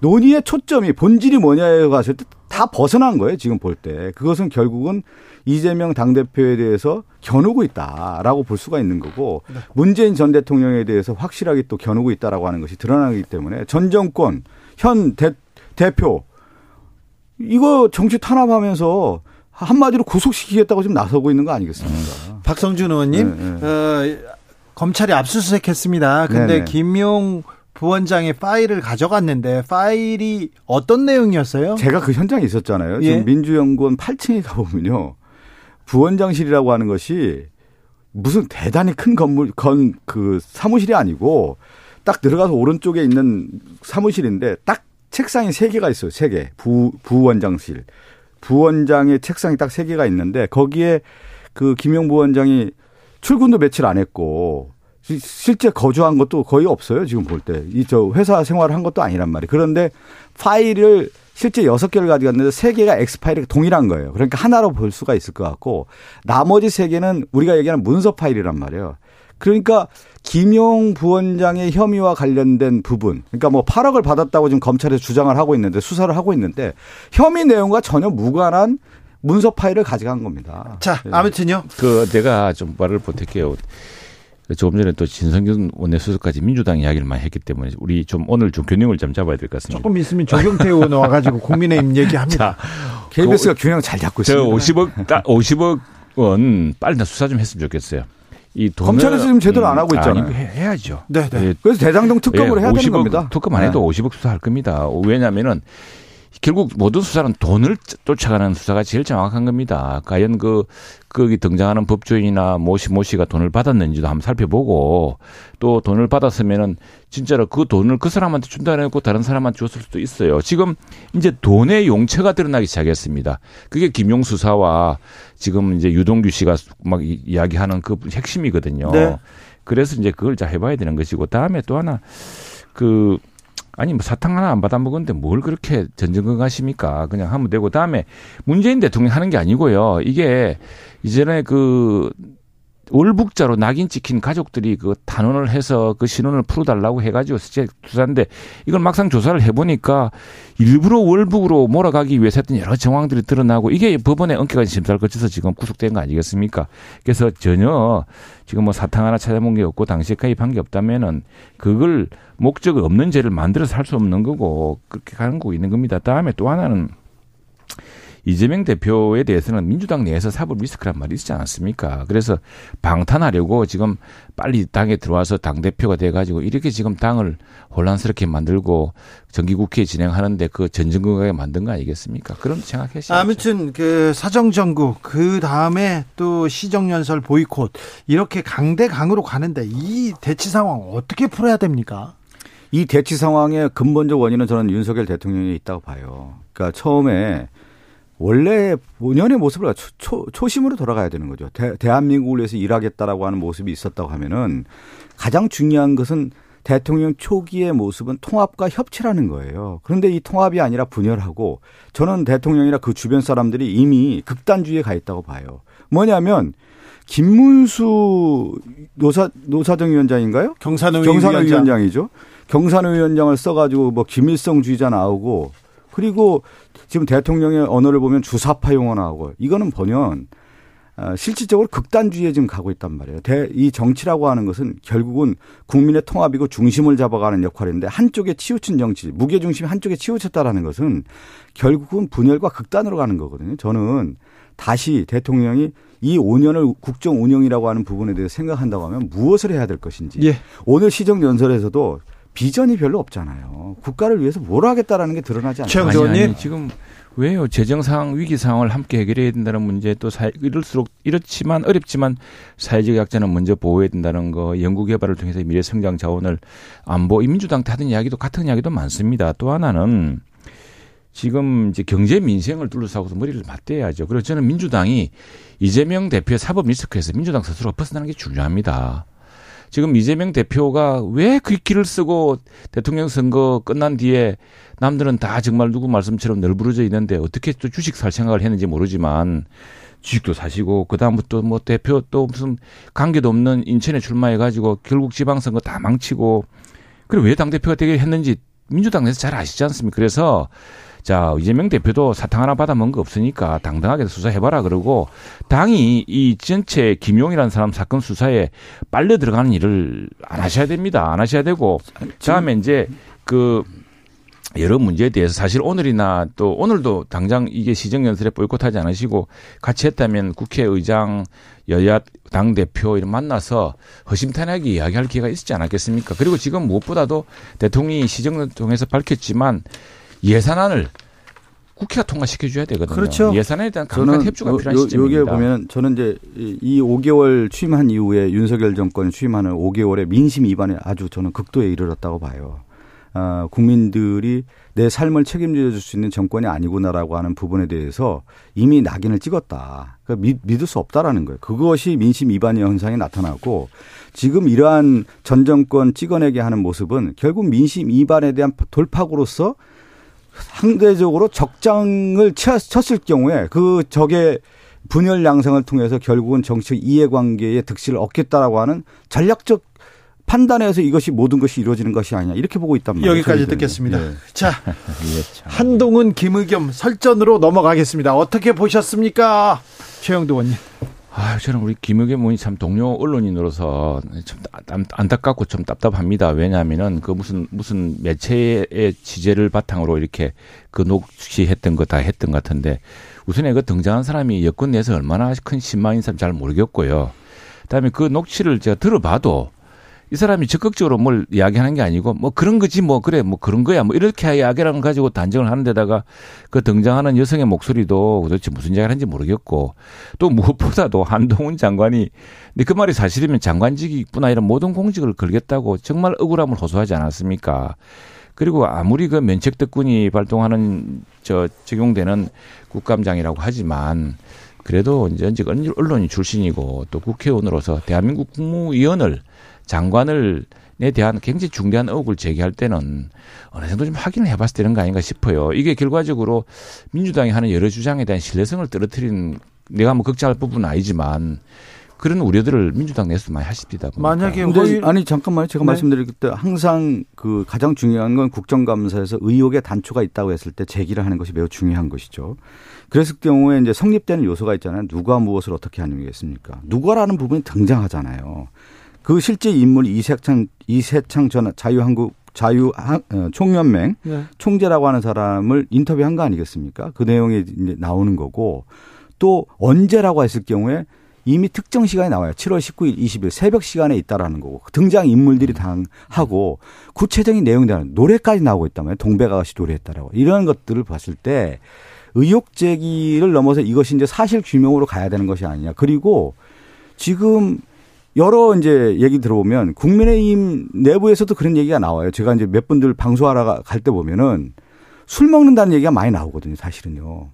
논의의 초점이 본질이 뭐냐에 갔을 때 다 벗어난 거예요. 지금 볼 때. 그것은 결국은 이재명 당대표에 대해서 겨누고 있다라고 볼 수가 있는 거고 네. 문재인 전 대통령에 대해서 확실하게 또 겨누고 있다라고 하는 것이 드러나기 때문에 전 정권 현 대, 대표 이거 정치 탄압하면서 한마디로 구속시키겠다고 지금 나서고 있는 거 아니겠습니까? 박성준 의원님, 네, 네. 어, 검찰이 압수수색했습니다. 근데 네네. 김용 부원장의 파일을 가져갔는데 파일이 어떤 내용이었어요? 제가 그 현장에 있었잖아요. 지금 예? 민주연구원 8층에 가보면요. 부원장실이라고 하는 것이 무슨 대단히 큰 건물, 건, 그 사무실이 아니고 딱 들어가서 오른쪽에 있는 사무실인데 딱 책상이 세 개가 있어요. 세 개. 부, 부원장실. 부원장의 책상이 딱 세 개가 있는데 거기에 그 김용 부원장이 출근도 며칠 안 했고 실제 거주한 것도 거의 없어요. 지금 볼 때. 이 저 회사 생활을 한 것도 아니란 말이에요. 그런데 파일을 실제 여섯 개를 가져갔는데 세 개가 엑스파일이 동일한 거예요. 그러니까 하나로 볼 수가 있을 것 같고 나머지 세 개는 우리가 얘기하는 문서 파일이란 말이에요. 그러니까 김용 부원장의 혐의와 관련된 부분, 그러니까 뭐 8억을 받았다고 지금 검찰에서 주장을 하고 있는데 수사를 하고 있는데 혐의 내용과 전혀 무관한 문서 파일을 가져간 겁니다. 자, 예. 아무튼요. 그 내가 좀 말을 보탤게요. 조금 전에 또 진성균 원내수석까지 민주당 이야기를 많이 했기 때문에 우리 좀 오늘 좀 균형을 좀 잡아야 될 것 같습니다. 조금 있으면 조경태 의원 와가지고 (laughs) 국민의힘 얘기합니다. 자, KBS가 그, 균형 잘 잡고 있습니다. 저 50억, 딱 50억 원 빨리 나 수사 좀 했으면 좋겠어요. 이 검찰에서 지금 제대로 안 하고 있잖아요. 아니, 해 야죠. 네, 네. 예. 그래서 대장동 특검으로 예, 해야 되는 겁니다. 특검 안 해도 네. 50억 수사할 겁니다. 왜냐하면은 결국 모든 수사는 돈을 쫓아가는 수사가 제일 정확한 겁니다. 과연 그 거기 등장하는 법조인이나 모시 모시가 돈을 받았는지도 한번 살펴보고 또 돈을 받았으면은 진짜로 그 돈을 그 사람한테 준다 해놓고 다른 사람한테 줬을 수도 있어요. 지금 이제 돈의 용처가 드러나기 시작했습니다. 그게 김용 수 사와 지금 이제 유동규 씨가 막 이야기하는 그 핵심이거든요. 네. 그래서 이제 그걸 잘 해봐야 되는 것이고 다음에 또 하나 그 아니 뭐 사탕 하나 안 받아 먹었는데 뭘 그렇게 전전긍긍하십니까? 그냥 하면 되고 다음에 문재인 대통령 하는 게 아니고요. 이게 이전에 그 월북자로 낙인 찍힌 가족들이 그 단원을 해서 그 신원을 풀어달라고 해가지고 실제 조사인데 이걸 막상 조사를 해보니까 일부러 월북으로 몰아가기 위해서 했던 여러 정황들이 드러나고 이게 법원의 엄격한 심사를 거쳐서 지금 구속된 거 아니겠습니까? 그래서 전혀 지금 뭐 사탕 하나 찾아본 게 없고 당시에 가입한 게 없다면은 그걸 목적 없는 죄를 만들어서 할 수 없는 거고 그렇게 가는 거 있는 겁니다. 다음에 또 하나는 이재명 대표에 대해서는 민주당 내에서 사법 리스크란 말이 있지 않았습니까? 그래서 방탄하려고 지금 빨리 당에 들어와서 당 대표가 돼가지고 이렇게 지금 당을 혼란스럽게 만들고 정기국회 진행하는데 그 전전긍긍하게 만든 거 아니겠습니까? 그런 생각했어요. 아무튼 그 사정정국 그 다음에 또 시정연설 보이콧 이렇게 강대강으로 가는데 이 대치 상황 어떻게 풀어야 됩니까? 이 대치 상황의 근본적 원인은 저는 윤석열 대통령이 있다고 봐요. 그러니까 처음에 원래 본연의 모습을 초, 초, 초심으로 돌아가야 되는 거죠. 대, 대한민국을 위해서 일하겠다라고 하는 모습이 있었다고 하면은 가장 중요한 것은 대통령 초기의 모습은 통합과 협치라는 거예요. 그런데 이 통합이 아니라 분열하고 저는 대통령이나 그 주변 사람들이 이미 극단주의에 가 있다고 봐요. 뭐냐면 김문수 노사 노사정 위원장인가요? 경산의 경산의 위원장 이죠. 경산의 위원장을 써가지고 뭐 김일성 주의자 나오고 그리고 지금 대통령의 언어를 보면 주사파 용어 나오고 이거는 보면 어, 실질적으로 극단주의에 지금 가고 있단 말이에요. 대, 이 정치라고 하는 것은 결국은 국민의 통합이고 중심을 잡아가는 역할인데 한쪽에 치우친 정치, 무게중심이 한쪽에 치우쳤다라는 것은 결국은 분열과 극단으로 가는 거거든요. 저는 다시 대통령이 이 5년을 국정 운영이라고 하는 부분에 대해서 생각한다고 하면 무엇을 해야 될 것인지. 예. 오늘 시정 연설에서도 비전이 별로 없잖아요. 국가를 위해서 뭘 하겠다라는 게 드러나지. 아니, 아니, 지금 왜요? 재정상 위기 상황을 함께 해결해야 된다는 문제 또 사, 이럴수록 이렇지만 어렵지만 사회적 약자는 먼저 보호해야 된다는 거 연구 개발을 통해서 미래 성장 자원을 안보 민주당 때 하던 이야기도 같은 이야기도 많습니다. 또 하나는 지금 이제 경제 민생을 둘러싸고서 머리를 맞대야죠. 그래서 저는 민주당이 이재명 대표의 사법 리스크에서 민주당 스스로가 벗어나는 게 중요합니다. 지금 이재명 대표가 왜 그 길을 쓰고 대통령 선거 끝난 뒤에 남들은 다 정말 누구 말씀처럼 널브러져 있는데 어떻게 또 주식 살 생각을 했는지 모르지만 주식도 사시고 그다음부터 뭐 대표 또 무슨 관계도 없는 인천에 출마해 가지고 결국 지방선거 다 망치고 그리고 왜 당대표가 되게 했는지 민주당 내에서 잘 아시지 않습니까? 그래서 자, 이재명 대표도 사탕 하나 받아 먹은 거 없으니까 당당하게 수사해봐라 그러고 당이 이 전체 김용이라는 사람 사건 수사에 빨려 들어가는 일을 안 하셔야 됩니다. 안 하셔야 되고 다음에 이제 그 여러 문제에 대해서 사실 오늘이나 또 오늘도 당장 이게 시정연설에 보이콧하지 않으시고 같이 했다면 국회의장 여야 당 대표 이런 만나서 허심탄회하게 이야기할 기회가 있었지 않았겠습니까? 그리고 지금 무엇보다도 대통령이 시정을 통해서 밝혔지만 예산안을 국회가 통과시켜줘야 되거든요. 그렇죠. 예산에 대한 강력한 협조가 필요한 요, 시점입니다. 여기에 보면 저는 이제 이 5개월 취임한 이후에 윤석열 정권 취임하는 5개월의 민심 위반에 아주 저는 극도에 이르렀다고 봐요. 어, 국민들이 내 삶을 책임져 줄 수 있는 정권이 아니구나라고 하는 부분에 대해서 이미 낙인을 찍었다. 그러니까 믿, 믿을 수 없다라는 거예요. 그것이 민심 위반의 현상이 나타나고 지금 이러한 전 정권 찍어내게 하는 모습은 결국 민심 위반에 대한 돌파구로서 상대적으로 적장을 쳤을 경우에 그 적의 분열 양상을 통해서 결국은 정치적 이해관계의 득실을 얻겠다라고 하는 전략적 판단해서 이것이 모든 것이 이루어지는 것이 아니냐 이렇게 보고 있단 말이에요. 여기까지 듣겠습니다. 네. 자, (laughs) 예, 한동훈 김의겸 설전으로 넘어가겠습니다. 어떻게 보셨습니까, 최영도 원님? 아, 저는 우리 김의겸 의원이 참 동료 언론인으로서 참 안타깝고 좀 답답합니다. 왜냐하면은 그 무슨 무슨 매체의 취재를 바탕으로 이렇게 그 녹취했던 거 다 했던 것 같은데 우선에 그 등장한 사람이 여권 내에서 얼마나 큰 신망인 사람 잘 모르겠고요. 그다음에 그 녹취를 제가 들어봐도 이 사람이 적극적으로 뭘 이야기하는 게 아니고 뭐 그런 거지 뭐 그래 뭐 그런 거야 뭐 이렇게 이야기를 가지고 단정을 하는 데다가 그 등장하는 여성의 목소리도 도대체 무슨 이야기를 하는지 모르겠고 또 무엇보다도 (laughs) 한동훈 장관이 근데 그 말이 사실이면 장관직이뿐 아니라 모든 공직을 걸겠다고 정말 억울함을 호소하지 않았습니까? 그리고 아무리 그 면책 특권이 발동하는 저 적용되는 국감장이라고 하지만 그래도 이제 언론인 출신이고 또 국회의원으로서 대한민국 국무위원을 장관을 대한 굉장히 중대한 의혹을 제기할 때는 어느 정도 좀 확인을 해봤을 되는 거 아닌가 싶어요. 이게 결과적으로 민주당이 하는 여러 주장에 대한 신뢰성을 떨어뜨린 내가 뭐 걱정할 부분은 아니지만 그런 우려들을 민주당 내에서 많이 하십니다. 만약에 허위... 아니 잠깐만요. 제가 네. 말씀드릴 때 항상 그 가장 중요한 건 국정감사에서 의혹의 단초가 있다고 했을 때 제기를 하는 것이 매우 중요한 것이죠. 그랬을 경우에 이제 성립되는 요소가 있잖아요. 누가 무엇을 어떻게 하는겠습니까? 누가라는 부분이 등장하잖아요. 그 실제 인물 이세창 이세창 전 자유한국 자유 어, 총연맹 네. 총재라고 하는 사람을 인터뷰한 거 아니겠습니까? 그 내용이 이제 나오는 거고 또 언제라고 했을 경우에 이미 특정 시간에 나와요. 7월 19일, 20일 새벽 시간에 있다라는 거고 등장 인물들이 당하고 구체적인 내용들은 노래까지 나오고 있단 말이에요. 동백아가씨 노래했다라고 이런 것들을 봤을 때 의혹 제기를 넘어서 이것이 이제 사실 규명으로 가야 되는 것이 아니냐. 그리고 지금 여러 이제 얘기 들어보면 국민의힘 내부에서도 그런 얘기가 나와요. 제가 이제 몇 분들 방송하러 갈 때 보면은 술 먹는다는 얘기가 많이 나오거든요. 사실은요.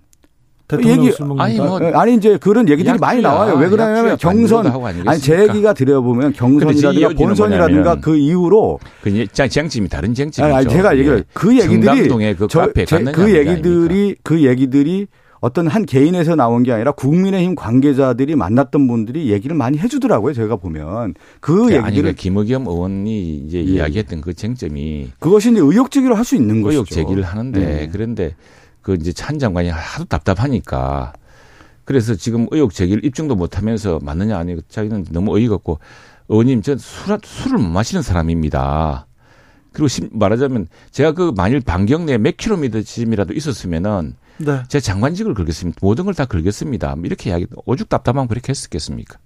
얘기 아니 뭐 아니 이제 그런 얘기들이 약주야. 많이 나와요. 왜 그러냐면 경선 아니 제 얘기가 들어보면 경선이라든가 본선이라든가 그 이후로 그 쟁점이 다른 쟁점이죠. 아니 제가 얘기를 예. 그 얘기들이 그, 저, 그 얘기들이 그 얘기들이 어떤 한 개인에서 나온 게 아니라 국민의힘 관계자들이 만났던 분들이 얘기를 많이 해주더라고요. 제가 보면 그 얘기들을 아니, 그러니까 김의겸 의원이 이제 예. 이야기했던 그 쟁점이 그것이 이제 의혹 제기를 할 수 있는 것이죠. 의혹 제기를 하는데 네. 그런데 그 이제 찬 장관이 하도 답답하니까 그래서 지금 의혹 제기를 입증도 못하면서 맞느냐 아니 자기는 너무 어이가 없고 의원님 전 술, 술을 못 마시는 사람입니다. 그리고 말하자면 제가 그 만일 반경 내에 몇 킬로미터 지점이라도 있었으면은 네. 제가 장관직을 걸겠습니다. 모든 걸 다 걸겠습니다. 이렇게 이야기 오죽 답답하면 그렇게 했었겠습니까?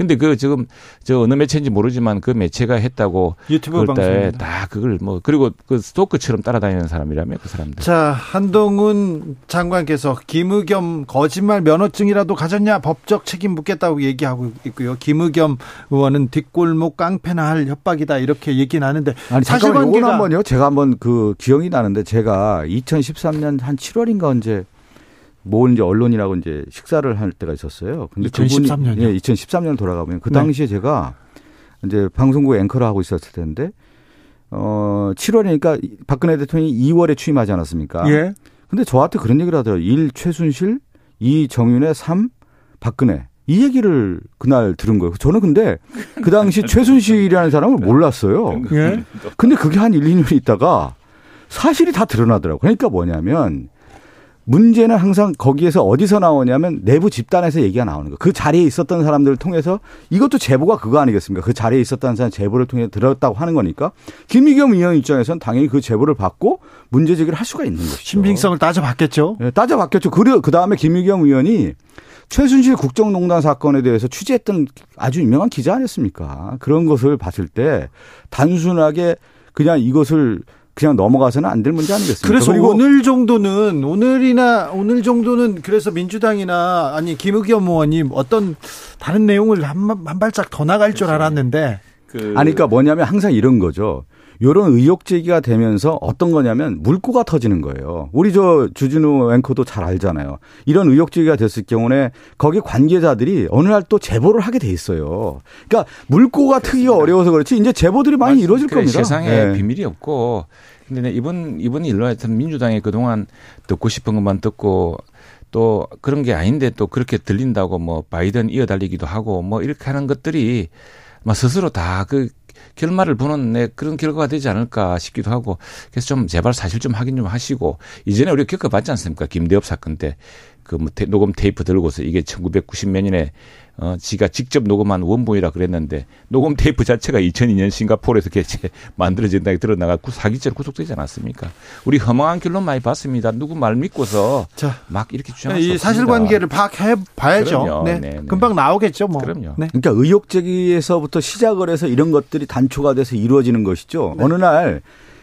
근데 그 지금 저 어느 매체인지 모르지만 그 매체가 했다고 유튜브 방송에 다 그걸 뭐 그리고 그 스토크처럼 따라다니는 사람이라며 그 사람들. 자 한동훈 장관께서 김의겸 거짓말 면허증이라도 가졌냐 법적 책임 묻겠다고 얘기하고 있고요. 김의겸 의원은 뒷골목 깡패나 할 협박이다 이렇게 얘기는 하는데 아니 사실관계가 한번요. 제가 한번 그 기억이 나는데 제가 2013년 한 7월인가 언제 모 이제 언론이라고 이제 식사를 할 때가 있었어요. 근데 2013년이요? 예, 2013년 돌아가면 그 네. 당시에 네. 제가 이제 방송국 앵커를 하고 있었을 텐데 어 7월이니까 박근혜 대통령이 2월에 취임하지 않았습니까? 예. 근데 저한테 그런 얘기를 하더라고요. 1 최순실, 2 정윤회, 3 박근혜. 이 얘기를 그날 들은 거예요. 저는 근데 그 당시 최순실이라는 사람을 몰랐어요. 예. 근데 그게 한 1, 2년 있다가 사실이 다 드러나더라고요. 그러니까 뭐냐면 문제는 항상 거기에서 어디서 나오냐면 내부 집단에서 얘기가 나오는 거예요. 그 자리에 있었던 사람들을 통해서 이것도 제보가 그거 아니겠습니까? 그 자리에 있었던 사람 제보를 통해 들었다고 하는 거니까 김의겸 의원 입장에서는 당연히 그 제보를 받고 문제 제기를 할 수가 있는 것이죠. 신빙성을 따져봤겠죠. 네, 따져봤겠죠. 그리고 그 다음에 김의겸 의원이 최순실 국정농단 사건에 대해서 취재했던 아주 유명한 기자 아니었습니까? 그런 것을 봤을 때 단순하게 그냥 이것을 그냥 넘어가서는 안 될 문제 아니겠습니까? 그래서 오늘 정도는 오늘이나 오늘 정도는 그래서 민주당이나 아니 김의겸 의원님 어떤 다른 내용을 한, 한 발짝 더 나갈 줄 알았는데 그 아니 그러니까 뭐냐면 항상 이런 거죠. 요런 의혹 제기가 되면서 어떤 거냐면 물꼬가 터지는 거예요. 우리 저 주진우 앵커도 잘 알잖아요. 이런 의혹 제기가 됐을 경우에 거기 관계자들이 어느 날 또 제보를 하게 돼 있어요. 그러니까 물꼬가 트기가 어려워서 그렇지 이제 제보들이 많이 맞 이루어질 그래, 겁니다. 세상에 네. 비밀이 없고 근데 이번 이번 일로 하여튼 민주당이 그동안 듣고 싶은 것만 듣고 또 그런 게 아닌데 또 그렇게 들린다고 뭐 바이든 이어달리기도 하고 뭐 이렇게 하는 것들이 막 스스로 다 그 결말을 보는 내 그런 결과가 되지 않을까 싶기도 하고 그래서 좀 제발 사실 좀 확인 좀 하시고 이전에 우리가 겪어봤지 않습니까? 김대엽 사건 때 그 뭐 녹음 테이프 들고서 이게 1990몇 년에 어, 지가 직접 녹음한 원본이라 그랬는데 녹음 테이프 자체가 2002년 싱가포르에서 개체 만들어진다고 드러나가고 사기죄로 구속되지 않았습니까? 우리 허망한 결론 많이 봤습니다. 누구 말 믿고서 자, 막 이렇게 주장할 이 사실관계를 파악해 봐야죠. 네. 네, 네. 금방 나오겠죠. 뭐. 그럼요. 네. 그러니까 의혹 제기에서부터 시작을 해서 이런 것들이 단초가 돼서 이루어지는 것이죠. 네. 어느 날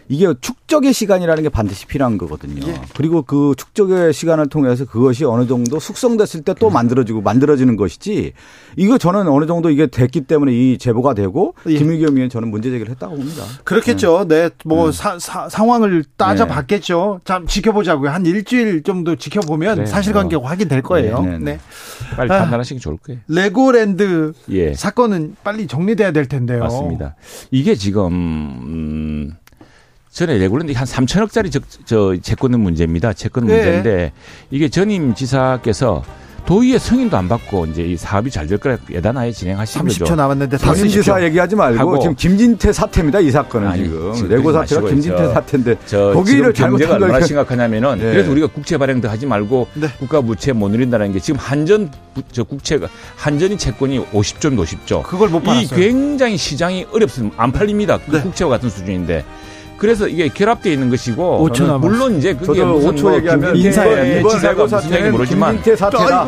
이게 축적의 시간이라는 게 반드시 필요한 거거든요. 예. 그리고 그 축적의 시간을 통해서 그것이 어느 정도 숙성됐을 때 또 만들어지고 만들어지는 것이지 이거 저는 어느 정도 이게 됐기 때문에 이 제보가 되고 예. 김의겸 의원 저는 문제 제기를 했다고 봅니다. 그렇겠죠. 네. 네. 뭐 네. 사, 사, 상황을 따져봤겠죠. 네. 참 지켜보자고요. 한 일주일 정도 지켜보면 네. 사실관계가 어. 확인될 거예요. 네. 네. 빨리 아, 판단하시기 좋을 거예요. 레고랜드 예. 사건은 빨리 정리돼야 될 텐데요. 맞습니다. 이게 지금 음 전에 레고랜드 한 3천억짜리 저, 저 채권의 문제입니다. 채권 네. 문제인데 이게 전임 지사께서 도의회 승인도 안 받고 이제 이 사업이 잘 될 거라 예단하에 진행하신 30초 거죠. 남았는데 전임 지사 얘기하지 말고 지금 김진태 사태입니다. 이 사건은 아니, 지금, 지금 레고 사태가 김진태 저, 사태인데 저 거기를 잘못한 걸 얼마나 심각하냐면은 네. 그래서 우리가 국채 발행도 하지 말고 네. 국가 부채 못 누린다는 게 지금 한전 저 국채가 한전이 채권이 50조 50조 그걸 못 받았어요. 이 굉장히 시장이 어렵습니다. 안 팔립니다. 그 네. 국채와 같은 수준인데 그래서 이게 결합되어 있는 것이고 물론 이제 그게 무슨 5초 뭐 얘기하면 인사에 이번 레고 사태는 김민태 사태다.